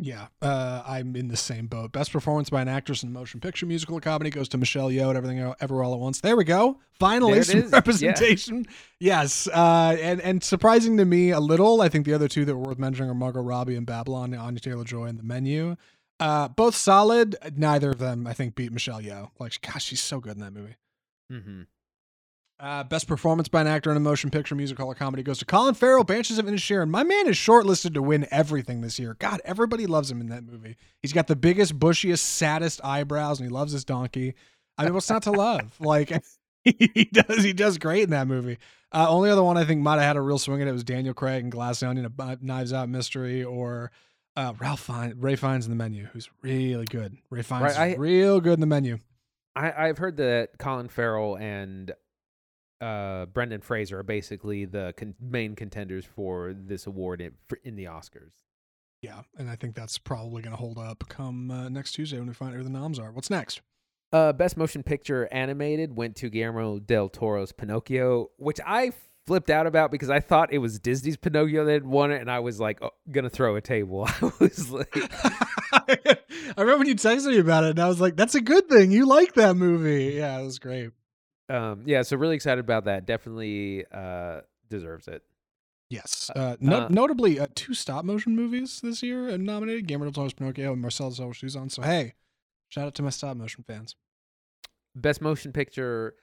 Yeah, uh, I'm in the same boat. Best performance by an actress in a motion picture, musical, or comedy goes to Michelle Yeoh. at Everything Ever All at Once. There we go. Finally, some is. [LAUGHS] Yeah. representation. Yes, uh, and and surprising to me a little. I think the other two that were worth mentioning are Margot Robbie and Babylon, Anya Taylor Joy, and The Menu. Uh, both solid. Neither of them, I think, beat Michelle Yeoh. Like, gosh, she's so good in that movie. Mm-hmm. Uh, best performance by an actor in a motion picture, musical, or comedy goes to Colin Farrell, Banshees of Inisherin. My man is shortlisted to win everything this year. God, everybody loves him in that movie. He's got the biggest, bushiest, saddest eyebrows, and he loves his donkey. I mean, what's not to love? [LAUGHS] Like [LAUGHS] he does, he does great in that movie. Uh, only other one I think might have had a real swing at it was Daniel Craig and Glass Onion, a Knives Out mystery, or uh, Ralph Fiennes, Rafe Fiennes in the menu, who's really good. Rafe Fiennes Right, is I- real good in the menu. I, I've heard that Colin Farrell and uh, Brendan Fraser are basically the con- main contenders for this award in, for, in the Oscars. Yeah, and I think that's probably going to hold up come uh, next Tuesday when we find out who the noms are. What's next? Uh, Best Motion Picture Animated went to Guillermo del Toro's Pinocchio, which I flipped out about because I thought it was Disney's Pinocchio that had won it, and I was like, oh, gonna throw a table. [LAUGHS] I was like, [LAUGHS] I remember when you texted me about it, and I was like, "That's a good thing. You like that movie." Yeah, it was great. um, yeah, so really excited about that. Definitely uh, deserves it. Yes, uh, no- uh, notably uh, two stop motion movies this year uh, nominated: Guillermo del Toro's Pinocchio and Marcel Zellweger's Shoes on. So hey, shout out to my stop motion fans. Best Motion Picture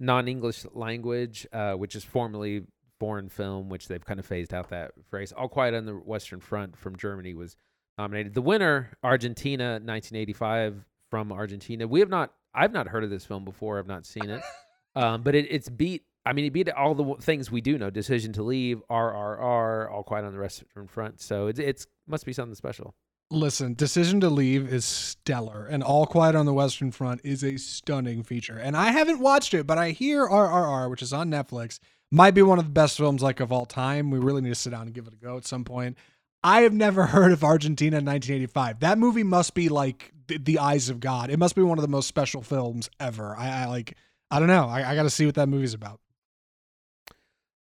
Non-English Language, uh, which is formerly foreign film, which they've kind of phased out that phrase. All Quiet on the Western Front from Germany was nominated. The winner, Argentina, 1985 from Argentina. We have not, I've not heard of this film before. I've not seen it, [LAUGHS] um, but it, it's beat. I mean, it beat all the w- things we do know: Decision to Leave, RRR, All Quiet on the Western Front. So it's it's must be something special. Listen, Decision to Leave is stellar, and All Quiet on the Western Front is a stunning feature. And I haven't watched it, but I hear RRR, which is on Netflix, might be one of the best films like of all time. We really need to sit down and give it a go at some point. I have never [LAUGHS] heard of Argentina in 1985. That movie must be like the, the eyes of God. It must be one of the most special films ever. I, I like. I don't know. I, I got to see what that movie's about.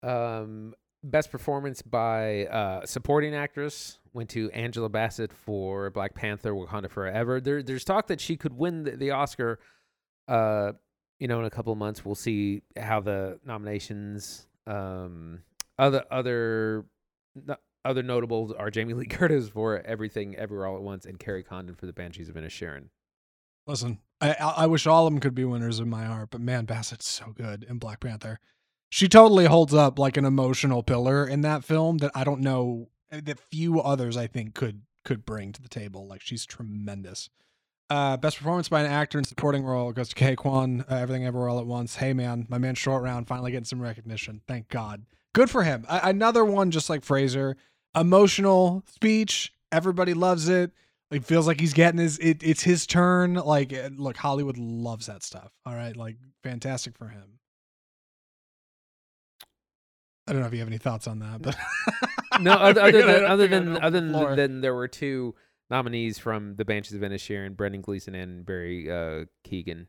Um, best performance by uh, supporting actress went to Angela Bassett for Black Panther: Wakanda Forever. There, there's talk that she could win the, the Oscar. Uh, you know, in a couple of months, we'll see how the nominations. Um, other other other notables are Jamie Lee [LAUGHS] Curtis for Everything Everywhere All at Once and Kerry Condon for The Banshees of Inisherin. Listen, I, I I wish all of them could be winners in my heart, but man, Bassett's so good in Black Panther. She totally holds up like an emotional pillar in that film that I don't know that few others I think could could bring to the table. Like she's tremendous. Uh, best performance by an actor in supporting role goes to Ke Quan, Uh, Everything Everywhere All at Once. Hey man, my man, short round, finally getting some recognition. Thank God. Good for him. A- another one just like Fraser. Emotional speech. Everybody loves it. It feels like he's getting his. It, it's his turn. Like uh, look, Hollywood loves that stuff. All right, like fantastic for him. I don't know if you have any thoughts on that, but [LAUGHS] No, [LAUGHS] other, other than other than other open the floor. than, than there were two nominees from The Banshees of Inisherin, Brendan Gleeson and Barry uh, Keegan.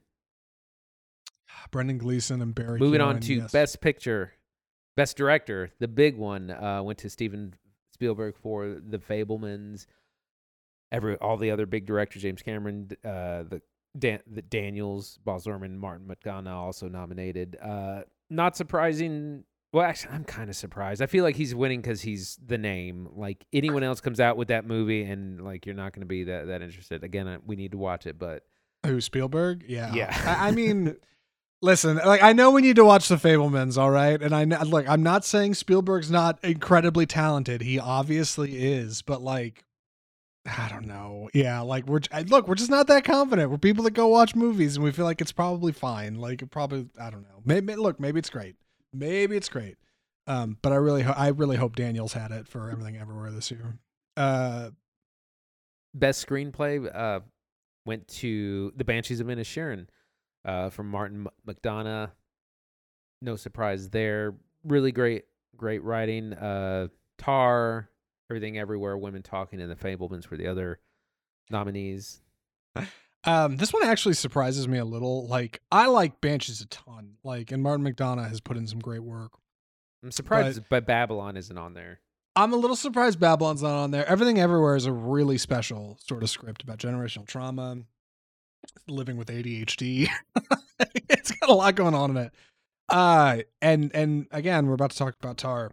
[SIGHS] Brendan Gleeson and Barry. Moving on to yes. Best Picture, Best Director. The big one uh, went to Steven Spielberg for The Fabelmans. Every all the other big directors, James Cameron, uh, the, Dan, the Daniels, Baz Luhrmann, Martin McDonagh also nominated. Uh, not surprising. Well, actually, I'm kind of surprised. I feel like he's winning because he's the name. Like anyone else comes out with that movie, and like you're not going to be that that interested. Again, I, we need to watch it, but Who Spielberg? Yeah, Yeah. I, I mean, [LAUGHS] listen, like I know we need to watch the Fabelmans, all right. And I know, look, I'm not saying Spielberg's not incredibly talented. He obviously is, but like, I don't know. Yeah, like we're I- look, we're just not that confident. We're people that go watch movies, and we feel like it's probably fine. Like it probably, I don't know. Maybe look, maybe it's great. Maybe it's great. Um, but I really, ho- I really hope Daniels had it for everything everywhere this year. Uh, Best screenplay uh, went to The Banshees of Inisherin uh, from Martin McDonagh. No surprise there. Really great, great writing. Uh, Tar, Everything Everywhere, Women Talking, and The Fabelmans were the other nominees. [LAUGHS] Um, this one actually surprises me a little. Like, I like Banshees a ton. Like, and Martin McDonagh has put in some great work. I'm surprised, but Babylon isn't on there. I'm a little surprised Babylon's not on there. Everything Everywhere is a really special sort of script about generational trauma, living with ADHD. [LAUGHS] it's got a lot going on in it. Uh and and again, we're about to talk about Tar.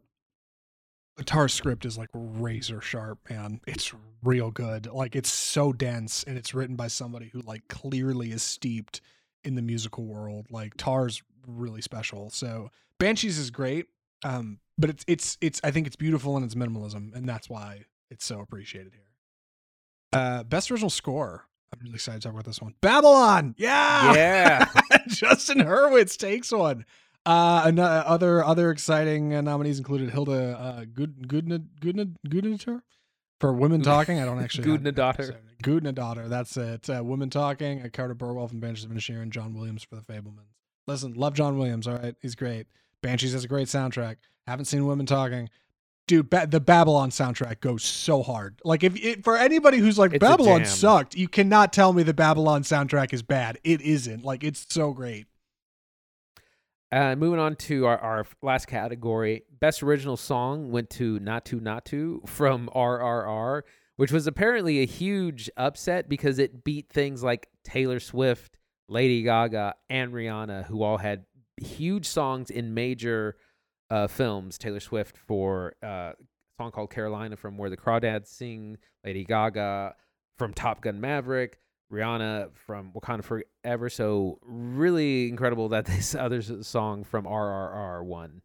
The Tar script is like razor sharp, man. It's real good. Like it's so dense and it's written by somebody who like clearly is steeped in the musical world. Like Tar's really special. So Banshees is great. Um, but it's it's it's I think it's beautiful in its minimalism, and that's why it's so appreciated here. Uh, best original score. I'm really excited to talk about this one. Babylon, yeah, Yeah. [LAUGHS] Justin Hurwitz takes one. Uh, uh, other other exciting uh, nominees included Hildur uh, Good Goodna Goodna for Women [LAUGHS] Talking. I don't actually Gudnadottir. Gudnadottir. That's it. Uh, Women Talking. Uh, Carter Burwell from Banshees of Inisherin. John Williams for The Fabelmans. Listen, love John Williams. All right, he's great. Banshees has a great soundtrack. Haven't seen Women Talking. Dude, ba- the Babylon soundtrack goes so hard. Like, if it, for anybody who's like It's Babylon sucked, you cannot tell me the Babylon soundtrack is bad. It isn't. Like, it's so great. Uh, moving on to our, our last category, best original song went to "Naatu Naatu" from RRR, which was apparently a huge upset because it beat things like Taylor Swift, Lady Gaga, and Rihanna, who all had huge songs in major uh, films. Taylor Swift for uh, a song called "Carolina" from Where the Crawdads Sing, Lady Gaga from Top Gun Maverick, Rihanna from Wakanda Forever. So really incredible that [LAUGHS] this other song from RRR won.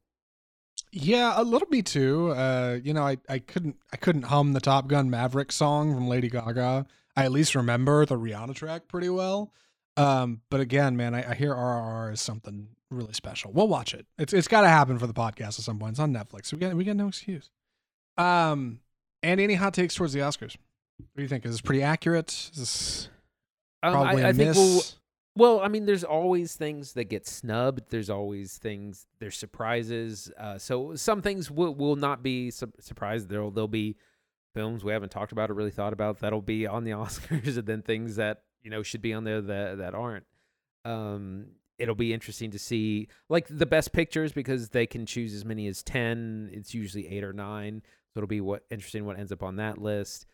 Yeah, a little bit too. Uh, you know, I, I couldn't I couldn't hum the Top Gun Maverick song from Lady Gaga. I at least remember the Rihanna track pretty well. Um, but again, man, I, I hear RRR is something really special. We'll watch it. It's it's got to happen for the podcast at some point. It's on Netflix. We got we got no excuse. Um, and any hot takes towards the Oscars? What do you think? Is this pretty accurate? Is this Um, probably I, I think we'll, well, I mean, there's always things that get snubbed. There's always things. There's surprises. Uh, so some things will will not be su- surprised. There'll there'll be films we haven't talked about or really thought about that'll be on the [LAUGHS] Oscars, and then things that you know should be on there that that aren't. Um, it'll be interesting to see like the best pictures because they can choose as many as ten. It's usually eight or nine. So it'll be what interesting what ends up on that list.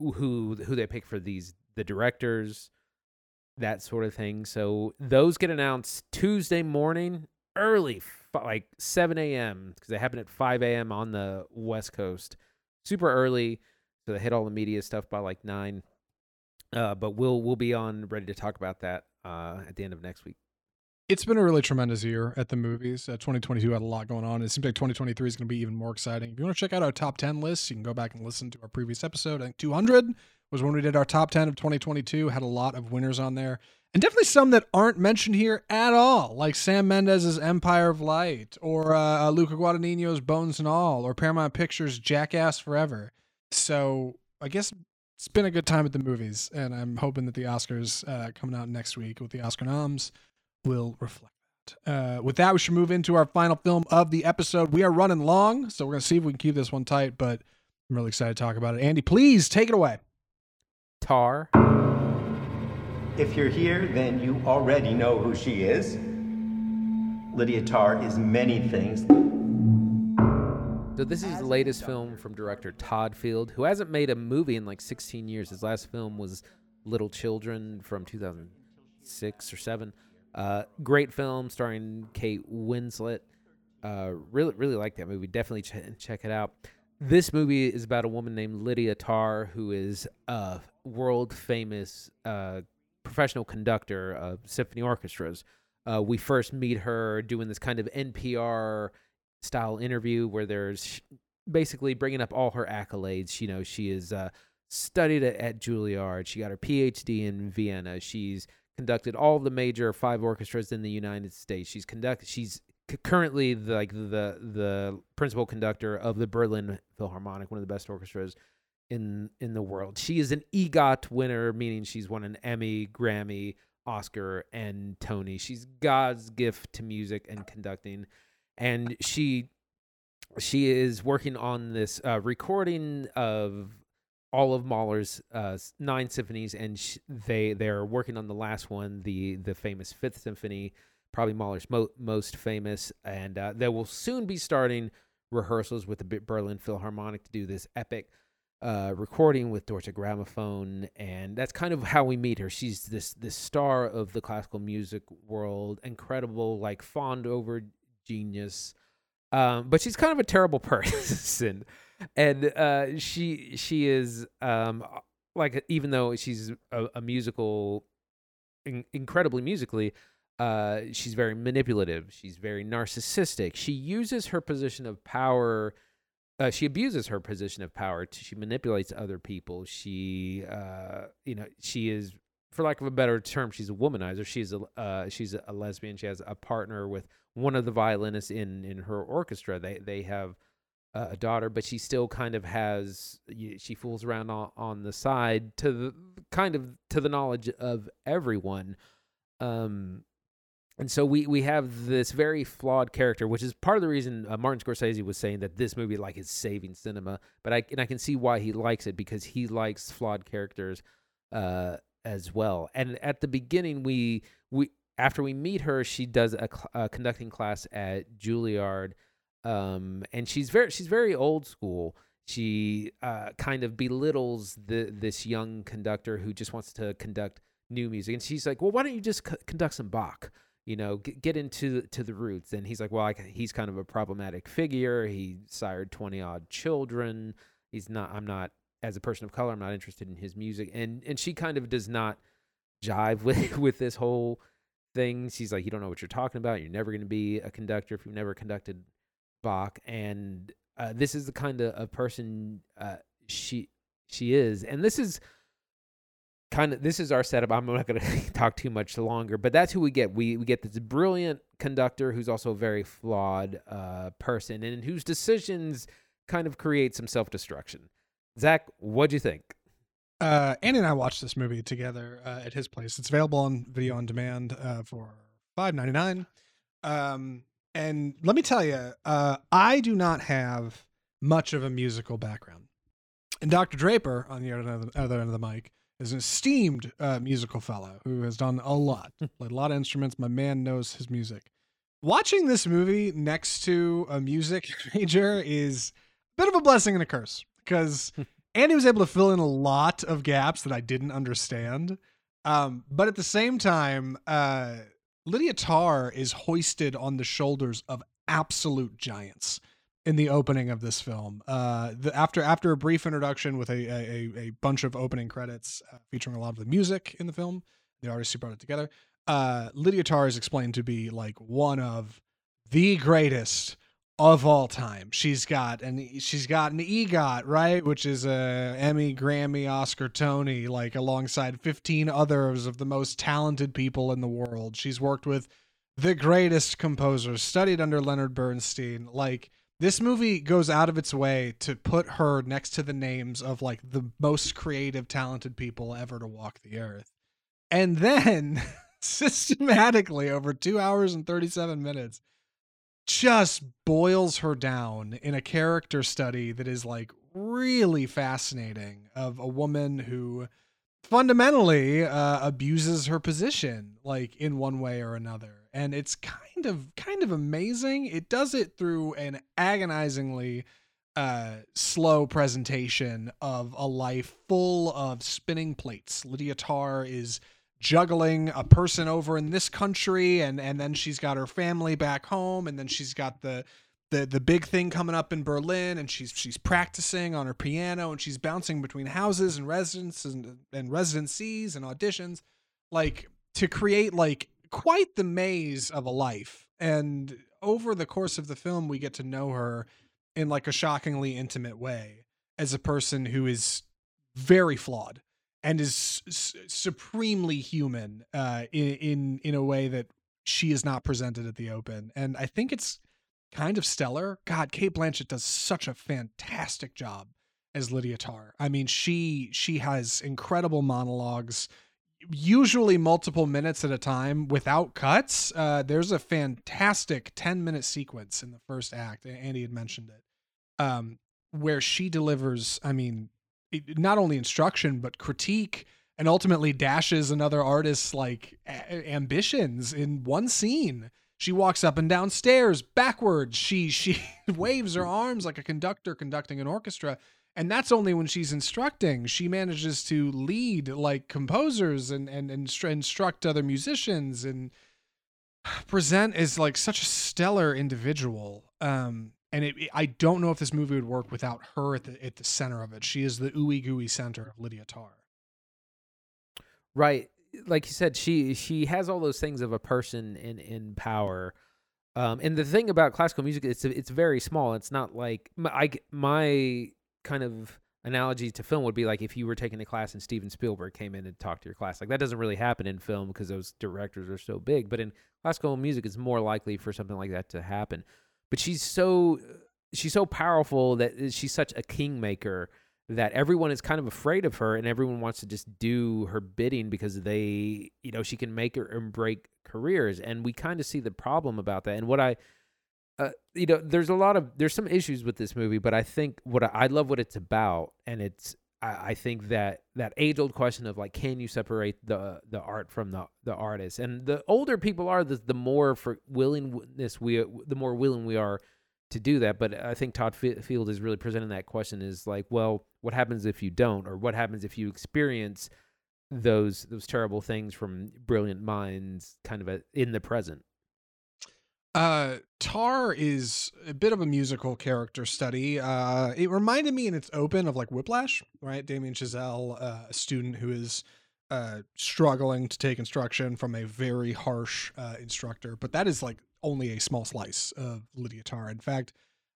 Who who they pick for these the directors that sort of thing. So those get announced Tuesday morning, early, like 7 a.m. because they happen at 5 a.m. on the West Coast, super early. So they hit all the media stuff by like nine. Uh, but we'll we'll be on ready to talk about that uh, at the end of next week. it's been a really tremendous year at the movies. Uh, 2022 had a lot going on. It seems like 2023 is going to be even more exciting. If you want to check out our top 10 lists, you can go back and listen to our previous episode. I think 200 was when we did our top 10 of 2022. Had a lot of winners on there, and definitely some that aren't mentioned here at all, like Sam Mendes's Empire of Light, or uh, Luca Guadagnino's Bones and All, or Paramount Pictures' Jackass Forever. So I guess it's been a good time at the movies, and I'm hoping that the Oscars uh, coming out next week with the Oscar noms will reflect that. Uh, with that, we should move into our final film of the episode. We are running long, so we're to see if we can keep this one tight, but I'm really excited to talk about it. Andy, please take it away. Tar. If you're here, then you already know who she is. Lydia Tar is many things. So this is the latest film from director Todd Field, who hasn't made a movie in like 16 years. His last film was Little Children from 2006 or seven. Uh, great film starring Kate Winslet. Uh, really, really like that movie. Definitely ch- check it out. This movie is about a woman named Lydia Tar, who is a world famous uh, professional conductor of symphony orchestras. Uh, we first meet her doing this kind of NPR style interview where there's basically bringing up all her accolades. You know, she is uh, studied at, at Juilliard. She got her PhD in Vienna. She's conducted all the major five orchestras in the United States. She's conducted. She's currently the, like the the principal conductor of the Berlin Philharmonic, one of the best orchestras in in the world. She is an EGOT winner, meaning she's won an Emmy, Grammy, Oscar, and Tony. She's God's gift to music and conducting, and she she is working on this uh, recording of all of Mahler's uh, nine symphonies, and sh- they they're working on the last one, the the famous Fifth Symphony, probably Mahler's mo- most famous, and uh, they will soon be starting rehearsals with the Berlin Philharmonic to do this epic uh, recording with Deutsche Grammophon, and that's kind of how we meet her. She's this this star of the classical music world, incredible, like fawned over genius, um, but she's kind of a terrible [LAUGHS] person, and uh, she she is um, like even though she's a, a musical, in, incredibly musically. Uh, she's very manipulative. She's very narcissistic. She uses her position of power uh, she abuses her position of power. She manipulates other people. She, uh, you know, she is, for lack of a better term, she's a womanizer. She's a uh, she's a lesbian. She has a partner with one of the violinists in in her orchestra. They they have a daughter, but she still kind of has. She fools around on, on the side to the kind of to the knowledge of everyone. Um, and so we we have this very flawed character, which is part of the reason uh, Martin Scorsese was saying that this movie like is saving cinema. But I and I can see why he likes it because he likes flawed characters uh, as well. And at the beginning, we we after we meet her, she does a, a conducting class at Juilliard, um, and she's very she's very old school. She uh, kind of belittles the this young conductor who just wants to conduct new music, and she's like, "Well, why don't you just c- conduct some Bach?" You know, get, into to the roots. And he's like, well, I, he's kind of a problematic figure. He sired 20 odd children. He's not, I'm not, as a person of color, I'm not interested in his music. And, and she kind of does not jive [LAUGHS] with, with this whole thing. She's like, you don't know what you're talking about. You're never going to be a conductor if you've never conducted Bach. And uh, this is the kind of, of person uh, she, she is. And this is, kind of this is our setup. I'm not going [LAUGHS] to talk too much longer, but that's who we get. We we get this brilliant conductor who's also a very flawed uh, person and whose decisions kind of create some self destruction. Zach, what'd you think? Uh, Andy and I watched this movie together uh, at his place. It's available on video on demand uh, for five ninety nine. Um, and let me tell you, uh, I do not have much of a musical background. And Dr. Draper, on the other end of the mic, is an esteemed uh, musical fellow who has done a lot, played a lot of instruments. My man knows his music. Watching this movie next to a music [LAUGHS] major is a bit of a blessing and a curse because Andy was able to fill in a lot of gaps that I didn't understand. Um, but at the same time, uh, Lydia Tar is hoisted on the shoulders of absolute giants in the opening of this film. Uh, the, after after a brief introduction with a a, a bunch of opening credits uh, featuring a lot of the music in the film, the artists who brought it together. Uh, Lydia Tar is explained to be like one of the greatest of all time. She's got and she's got an EGOT, right, which is a Emmy, Grammy, Oscar, Tony, like alongside 15 others of the most talented people in the world. She's worked with the greatest composers, studied under Leonard Bernstein, like this movie goes out of its way to put her next to the names of like the most creative talented people ever to walk the earth. And then [LAUGHS] systematically over 2 hours and 37 minutes just boils her down in a character study that is like really fascinating of a woman who fundamentally uh, abuses her position like in one way or another and it's kind of kind of amazing. It does it through an agonizingly uh, slow presentation of a life full of spinning plates. Lydia Tar is juggling a person over in this country and and then she's got her family back home and then she's got the the the big thing coming up in Berlin, and she's she's practicing on her piano, and she's bouncing between houses and residences and, and residencies and auditions, like to create like quite the maze of a life. And over the course of the film, we get to know her in like a shockingly intimate way as a person who is very flawed and is supremely human uh, in in in a way that she is not presented at the open. And I think it's kind of stellar. God, Cate Blanchett does such a fantastic job as Lydia Tar. I mean, she she has incredible monologues, usually multiple minutes at a time without cuts. Uh, there's a fantastic 10 minute sequence in the first act. Andy had mentioned it, um, where she delivers. I mean, not only instruction but critique and ultimately dashes another artist's like a- ambitions in one scene She walks up and down stairs backwards. She she [LAUGHS] waves her arms like a conductor conducting an orchestra. And that's only when she's instructing. She manages to lead like composers and and, and instru- instruct other musicians and [SIGHS] present as like such a stellar individual. Um, and it, I don't know if this movie would work without her at the at the center of it. She is the ooey gooey center of Lydia Tar. Right. Like you said, she she has all those things of a person in in power. Um, and the thing about classical music, it's it's very small. It's not like my, I, my kind of analogy to film would be like if you were taking a class and Steven Spielberg came in and talked to your class. Like that doesn't really happen in film because those directors are so big. But in classical music, it's more likely for something like that to happen. But she's so she's so powerful that eh, she's such a kingmaker that everyone is kind of afraid of her and everyone wants to just do her bidding because they you know she can make or break careers and we kind of see the problem about that and what i uh, you know there's a lot of there's some issues with this movie but i think what I, I love what it's about and it's I, I think that that age old question of like can you separate the the art from the the artist and the older people are the, the more for willingness we the more willing we are to do that. But I think Todd Field is really presenting that question is like, well, what happens if you don't, or what happens if you experience those those terrible things from brilliant minds, kind of a, in the present. Uh, Tar is a bit of a musical character study. Uh, it reminded me in its open of like Whiplash, right? Damien Chazelle, uh, a student who is uh, struggling to take instruction from a very harsh uh, instructor, but that is like only a small slice of Lydia Tar. In fact,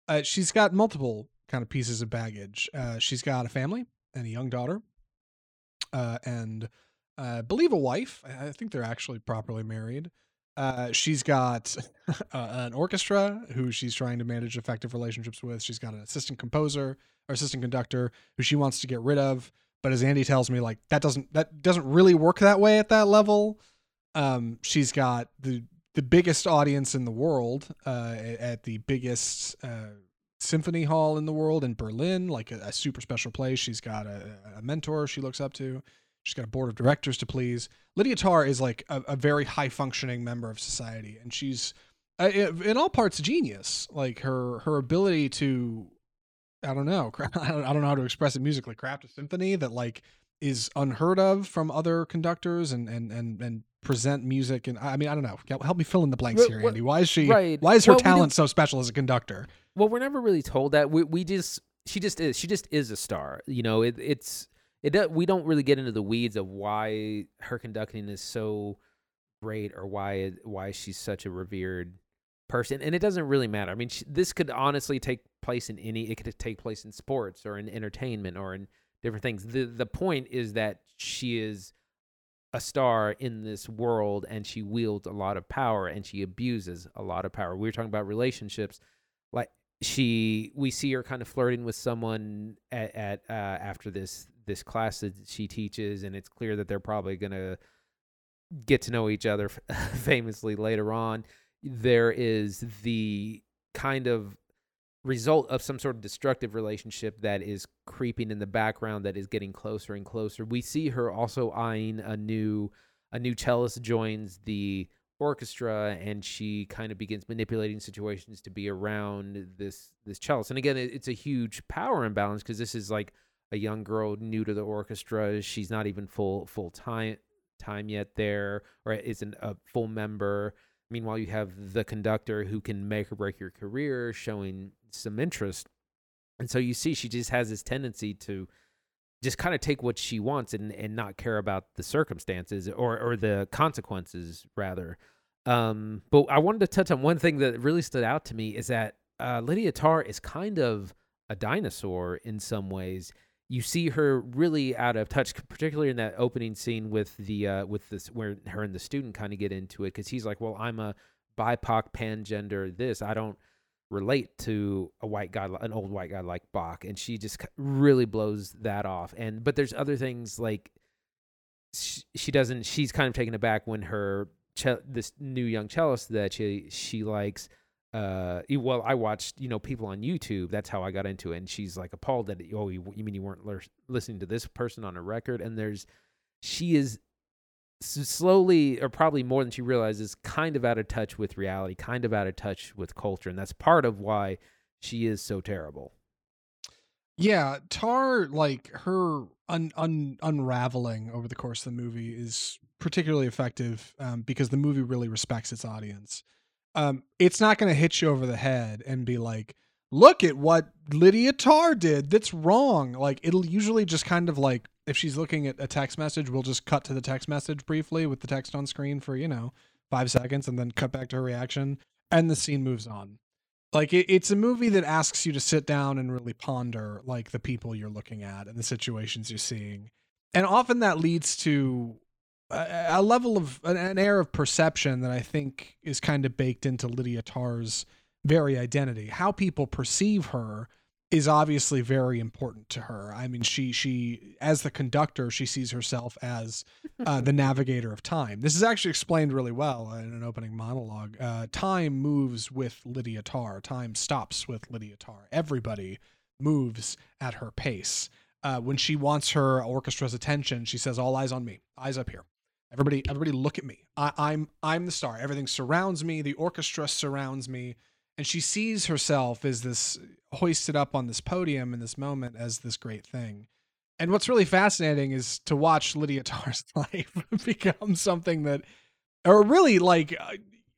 uh, she's got multiple kind of pieces of baggage. Uh, she's got a family and a young daughter, uh, and I believe a wife. I think they're actually properly married. Uh, she's got [LAUGHS] an orchestra who she's trying to manage effective relationships with. She's got an assistant composer or assistant conductor who she wants to get rid of. But as Andy tells me, like that doesn't that doesn't really work that way at that level. Um, she's got the the biggest audience in the world uh, at the biggest uh, symphony hall in the world in Berlin, like a, a super special place. She's got a, a, mentor she looks up to. She's got a board of directors to please. Lydia Tar is like a, a very high functioning member of society, and she's uh, in all parts genius. Like her her ability to, I don't know, [LAUGHS] I don't, I don't know how to express it musically. Craft a symphony that like is unheard of from other conductors and and and and present music and I mean I don't know help me fill in the blanks here Andy why is she right. why is her well, talent so special as a conductor well we're never really told that we we just she just is she just is a star you know it, it's it we don't really get into the weeds of why her conducting is so great or why why she's such a revered person and it doesn't really matter i mean she, this could honestly take place in any it could take place in sports or in entertainment or in different things the the point is that she is a star in this world and she wields a lot of power and she abuses a lot of power. We were talking about relationships. Like she we see her kind of flirting with someone at, at uh, after this this class that she teaches and it's clear that they're probably going to get to know each other [LAUGHS] famously later on. There is the kind of result of some sort of destructive relationship that is creeping in the background that is getting closer and closer. We see her also eyeing a new a new cellist joins the orchestra and she kind of begins manipulating situations to be around this this cellist. And again, it, it's a huge power imbalance because this is like a young girl new to the orchestra. She's not even full full time time yet there or isn't a full member. Meanwhile, you have the conductor who can make or break your career, showing some interest. And so you see, she just has this tendency to just kind of take what she wants and, and not care about the circumstances or, or the consequences, rather. Um, but I wanted to touch on one thing that really stood out to me is that uh, Lydia Tar is kind of a dinosaur in some ways. You see her really out of touch, particularly in that opening scene with the uh, with this where her and the student kind of get into it because he's like, "Well, I'm a BIPOC pangender. This I don't relate to a white guy, an old white guy like Bach, and she just really blows that off. And but there's other things like she, she doesn't. She's kind of taken aback when her this new young cellist that she she likes. Uh, well, I watched you know people on YouTube. That's how I got into it. And she's like appalled that oh, you, you mean you weren't listening to this person on a record? And there's she is slowly, or probably more than she realizes, kind of out of touch with reality, kind of out of touch with culture, and that's part of why she is so terrible. Yeah, Tar like her un, un unraveling over the course of the movie is particularly effective um, because the movie really respects its audience. Um, it's not going to hit you over the head and be like, "Look at what Lydia Tar did. That's wrong." Like it'll usually just kind of like if she's looking at a text message, we'll just cut to the text message briefly with the text on screen for you know five seconds and then cut back to her reaction, and the scene moves on like it, it's a movie that asks you to sit down and really ponder like the people you're looking at and the situations you're seeing and often that leads to a, a level of an, an air of perception that i think is kind of baked into lydia tar's very identity how people perceive her is obviously very important to her i mean she she as the conductor she sees herself as uh, the [LAUGHS] navigator of time. This is actually explained really well in an opening monologue. Uh, time moves with Lydia Tar. Time stops with Lydia Tar. Everybody moves at her pace. Uh, when she wants her orchestra's attention, she says, "All eyes on me. Eyes up here. Everybody, everybody, look at me. I, I'm, I'm the star. Everything surrounds me. The orchestra surrounds me." And she sees herself as this hoisted up on this podium in this moment as this great thing. And what's really fascinating is to watch Lydia Tar's [LAUGHS] life [LAUGHS] become something that, or really like uh,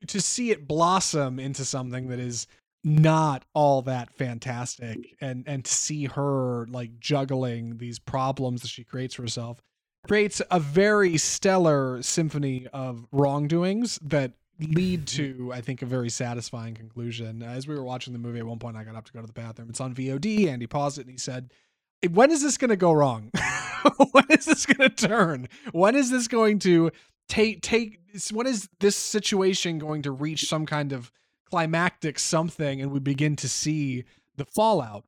to see it blossom into something that is not all that fantastic and and to see her like juggling these problems that she creates for herself creates a very stellar symphony of wrongdoings that lead to [LAUGHS] i think a very satisfying conclusion uh, as we were watching the movie at one point i got up to go to the bathroom it's on vod andy paused it and he said when is this going to go wrong? [LAUGHS] when is this going to turn? When is this going to take take when is this situation going to reach some kind of climactic something and we begin to see the fallout?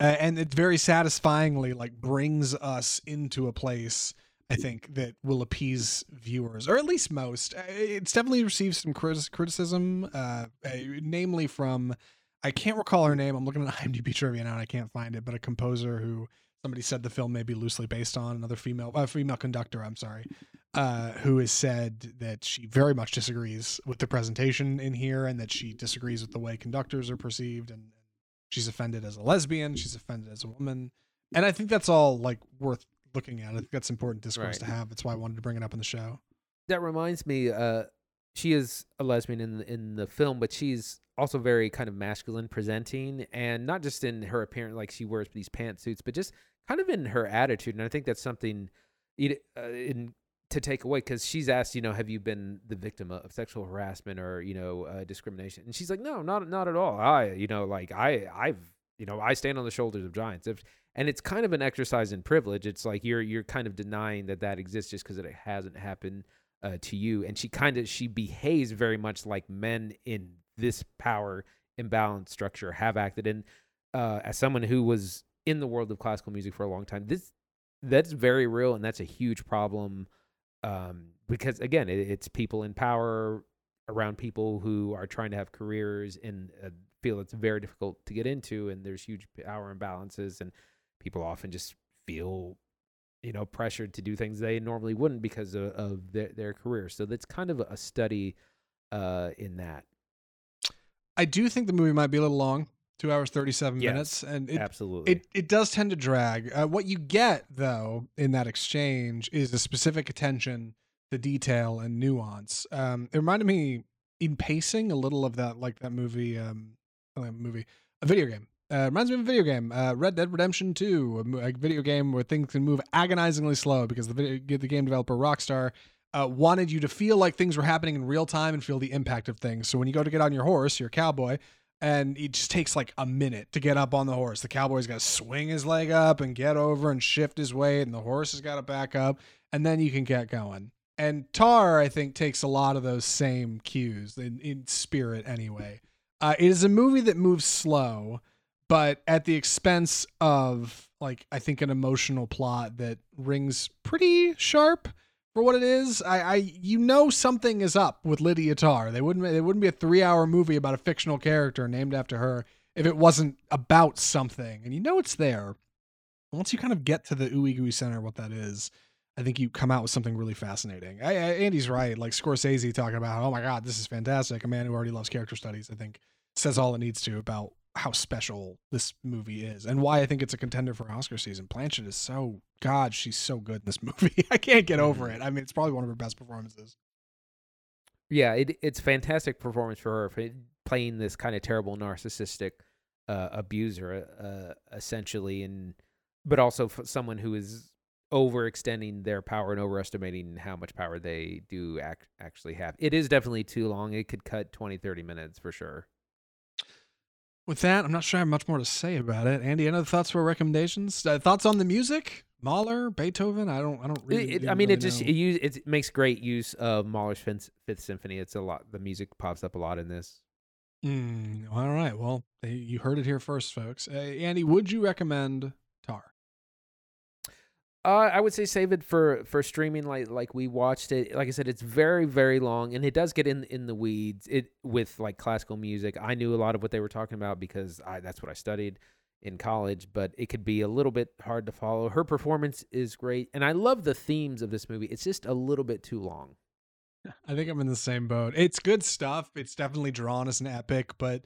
Uh, and it very satisfyingly like brings us into a place I think that will appease viewers, or at least most. Uh, It's definitely received some criti- criticism, uh, namely from I can't recall her name. I'm looking at [LAUGHS] IMDb trivia now and I can't find it, but a composer who somebody said the film may be loosely based on another female, uh, female conductor. I'm sorry, uh, who has said that she very much disagrees with the presentation in here and that she disagrees with the way conductors are perceived and she's offended as a lesbian, she's offended as a woman, and I think that's all like worth looking at. I think that's important discourse Right. to have. That's why I wanted to bring it up in the show. That reminds me, uh, she is a lesbian in the, in the film, but she's also very kind of masculine presenting, and not just in her appearance, like she wears these pantsuits, but just kind of in her attitude. And I think that's something you- uh, in to take away because she's asked, you know, have you been the victim of sexual harassment or you know uh, discrimination? And she's like, no, not not at all. I, you know, like I, I've, you know, I stand on the shoulders of giants. If, and it's kind of an exercise in privilege. It's like you're you're kind of denying that that exists just because it hasn't happened uh, to you. And she kind of she behaves very much like men in this power imbalance structure have acted. And uh, as someone who was in the world of classical music for a long time, this that's very real and that's a huge problem um, because again, it, it's people in power around people who are trying to have careers in a field that's very difficult to get into, and there's huge power imbalances, and people often just feel you know pressured to do things they normally wouldn't because of, of their, their career. So that's kind of a study uh in that. I do think the movie might be a little long, two hours thirty seven Yes, minutes, and it, absolutely It it does tend to drag. Uh, what you get though in that exchange is a specific attention to detail and nuance. Um, it reminded me in pacing a little of that, like that movie, um, uh, movie, a video game. Uh, reminds me of a video game, uh, Red Dead Redemption Two, a, mo- a video game where things can move agonizingly slow because the video, the game developer Rockstar uh, wanted you to feel like things were happening in real time and feel the impact of things. So when you go to get on your horse, you're cowboy, and it just takes like a minute to get up on the horse. The cowboy's got to swing his leg up and get over and shift his weight, and the horse has got to back up, and then you can get going. And Tar, I think, takes a lot of those same cues in, in spirit anyway. Uh, it is a movie that moves slow, but at the expense of like I think an emotional plot that rings pretty sharp for what it is. I, I you know something is up with Lydia Tar. They wouldn't it wouldn't be a three hour movie about a fictional character named after her if it wasn't about something. And you know it's there. Once you kind of get to the ooey gooey center, what that is, I think you come out with something really fascinating. I, I, Andy's right. Like Scorsese talking about, oh my God, this is fantastic. A man who already loves character studies, I think, says all it needs to about how special this movie is and why I think it's a contender for Oscar season. Blanchett is so, God, she's so good in this [LAUGHS] movie. I can't get over Mm-hmm. it. I mean, it's probably one of her best performances. Yeah, it, it's fantastic performance for her for playing this kind of terrible narcissistic uh, abuser, uh, essentially, and but also someone who is overextending their power and overestimating how much power they do ac- actually have. It is definitely too long. It could cut 20, 30 minutes for sure. With that, I'm not sure I have much more to say about it. Andy, any other thoughts or recommendations? Uh, thoughts on the music? Mahler, Beethoven? I don't. I don't really. It- it- I mean, really it just it, use, it makes great use of Mahler's Fifth, Fifth Symphony. It's a lot. The music pops up a lot in this. Mm, all right. Well, you heard it here first, folks. Uh, Andy, would you recommend Tar? Uh, I would say save it for for streaming. Like like we watched it. Like I said, it's very very long, and it does get in in the weeds. It with like classical music. I knew a lot of what they were talking about because I that's what I studied in college. But it could be a little bit hard to follow. Her performance is great, and I love the themes of this movie. It's just a little bit too long. I think I'm in the same boat. It's good stuff. It's definitely drawn as an epic, but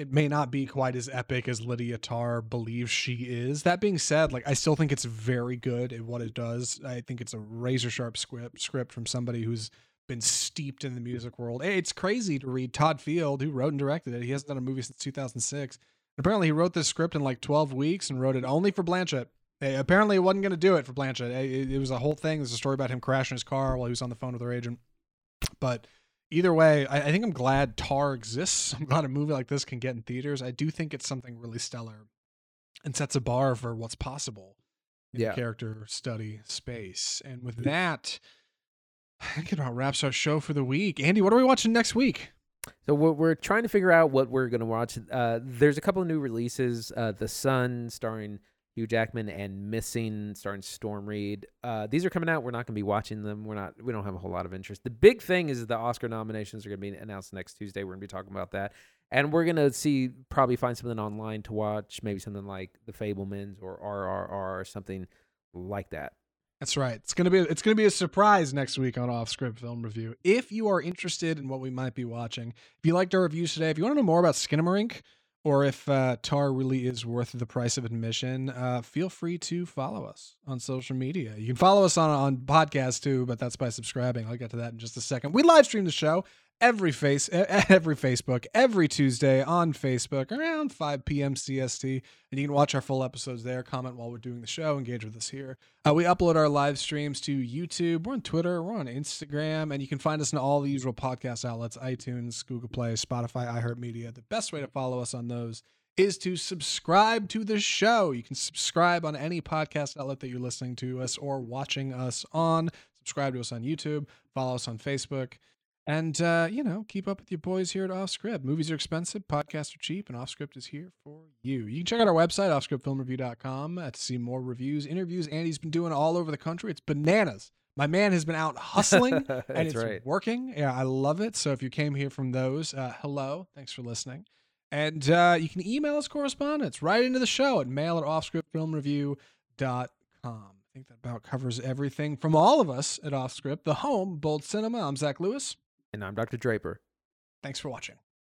it may not be quite as epic as Lydia Tar believes she is. That being said, like I still think it's very good at what it does. I think it's a razor sharp script script from somebody who's been steeped in the music world. It's crazy to read Todd Field, who wrote and directed it. He hasn't done a movie since 2006. Apparently, he wrote this script in like 12 weeks and wrote it only for Blanchett. Hey, apparently, he wasn't going to do it for Blanchett. It, it was a whole thing. There's a story about him crashing his car while he was on the phone with her agent. But either way, I, I think I'm glad Tar exists. [LAUGHS] I'm glad a movie like this can get in theaters. I do think it's something really stellar and sets a bar for what's possible in Yeah. the character study space. And with that, I think it about wraps our show for the week. Andy, what are we watching next week? So we're, we're trying to figure out what we're going to watch. Uh, there's a couple of new releases. Uh, the Son, starring Hugh Jackman, and Missing, starring Storm Reed. Uh, these are coming out. We're not going to be watching them. We're not. We don't have a whole lot of interest. The big thing is the Oscar nominations are going to be announced next Tuesday. We're going to be talking about that, and we're going to see probably find something online to watch. Maybe something like The Fabelmans or RRR or something like that. That's right. It's gonna be it's gonna be a surprise next week on Off Script Film Review. If you are interested in what we might be watching, if you liked our reviews today, if you want to know more about Skinamarink, or if uh, Tar really is worth the price of admission, uh, feel free to follow us on social media. You can follow us on on podcast too, but that's by subscribing. I'll get to that in just a second. We live stream the show every face every Facebook every Tuesday on Facebook around 5 p.m. CST, and you can watch our full episodes there. Comment while we're doing the show. Engage with us here. Uh, we upload our live streams to YouTube. We're on Twitter. We're on Instagram, and you can find us in all the usual podcast outlets: iTunes, Google Play, Spotify, iHeartMedia. The best way to follow us on those is to subscribe to the show. You can subscribe on any podcast outlet that you're listening to us or watching us on. Subscribe to us on YouTube. Follow us on Facebook. And, uh, you know, keep up with your boys here at Offscript. Movies are expensive, podcasts are cheap, and Offscript is here for you. You can check out our website, offscriptfilmreview.com, uh, to see more reviews, interviews Andy's been doing all over the country. It's bananas. My man has been out hustling, [LAUGHS] and it's right. working. Yeah, I love it. So if you came here from those, uh, hello. Thanks for listening. And uh, you can email us correspondence right into the show at mail at offscriptfilmreview.com. I think that about covers everything from all of us at Offscript, the home, Bold Cinema. I'm Zach Lewis. And I'm Dr. Draper. Thanks for watching.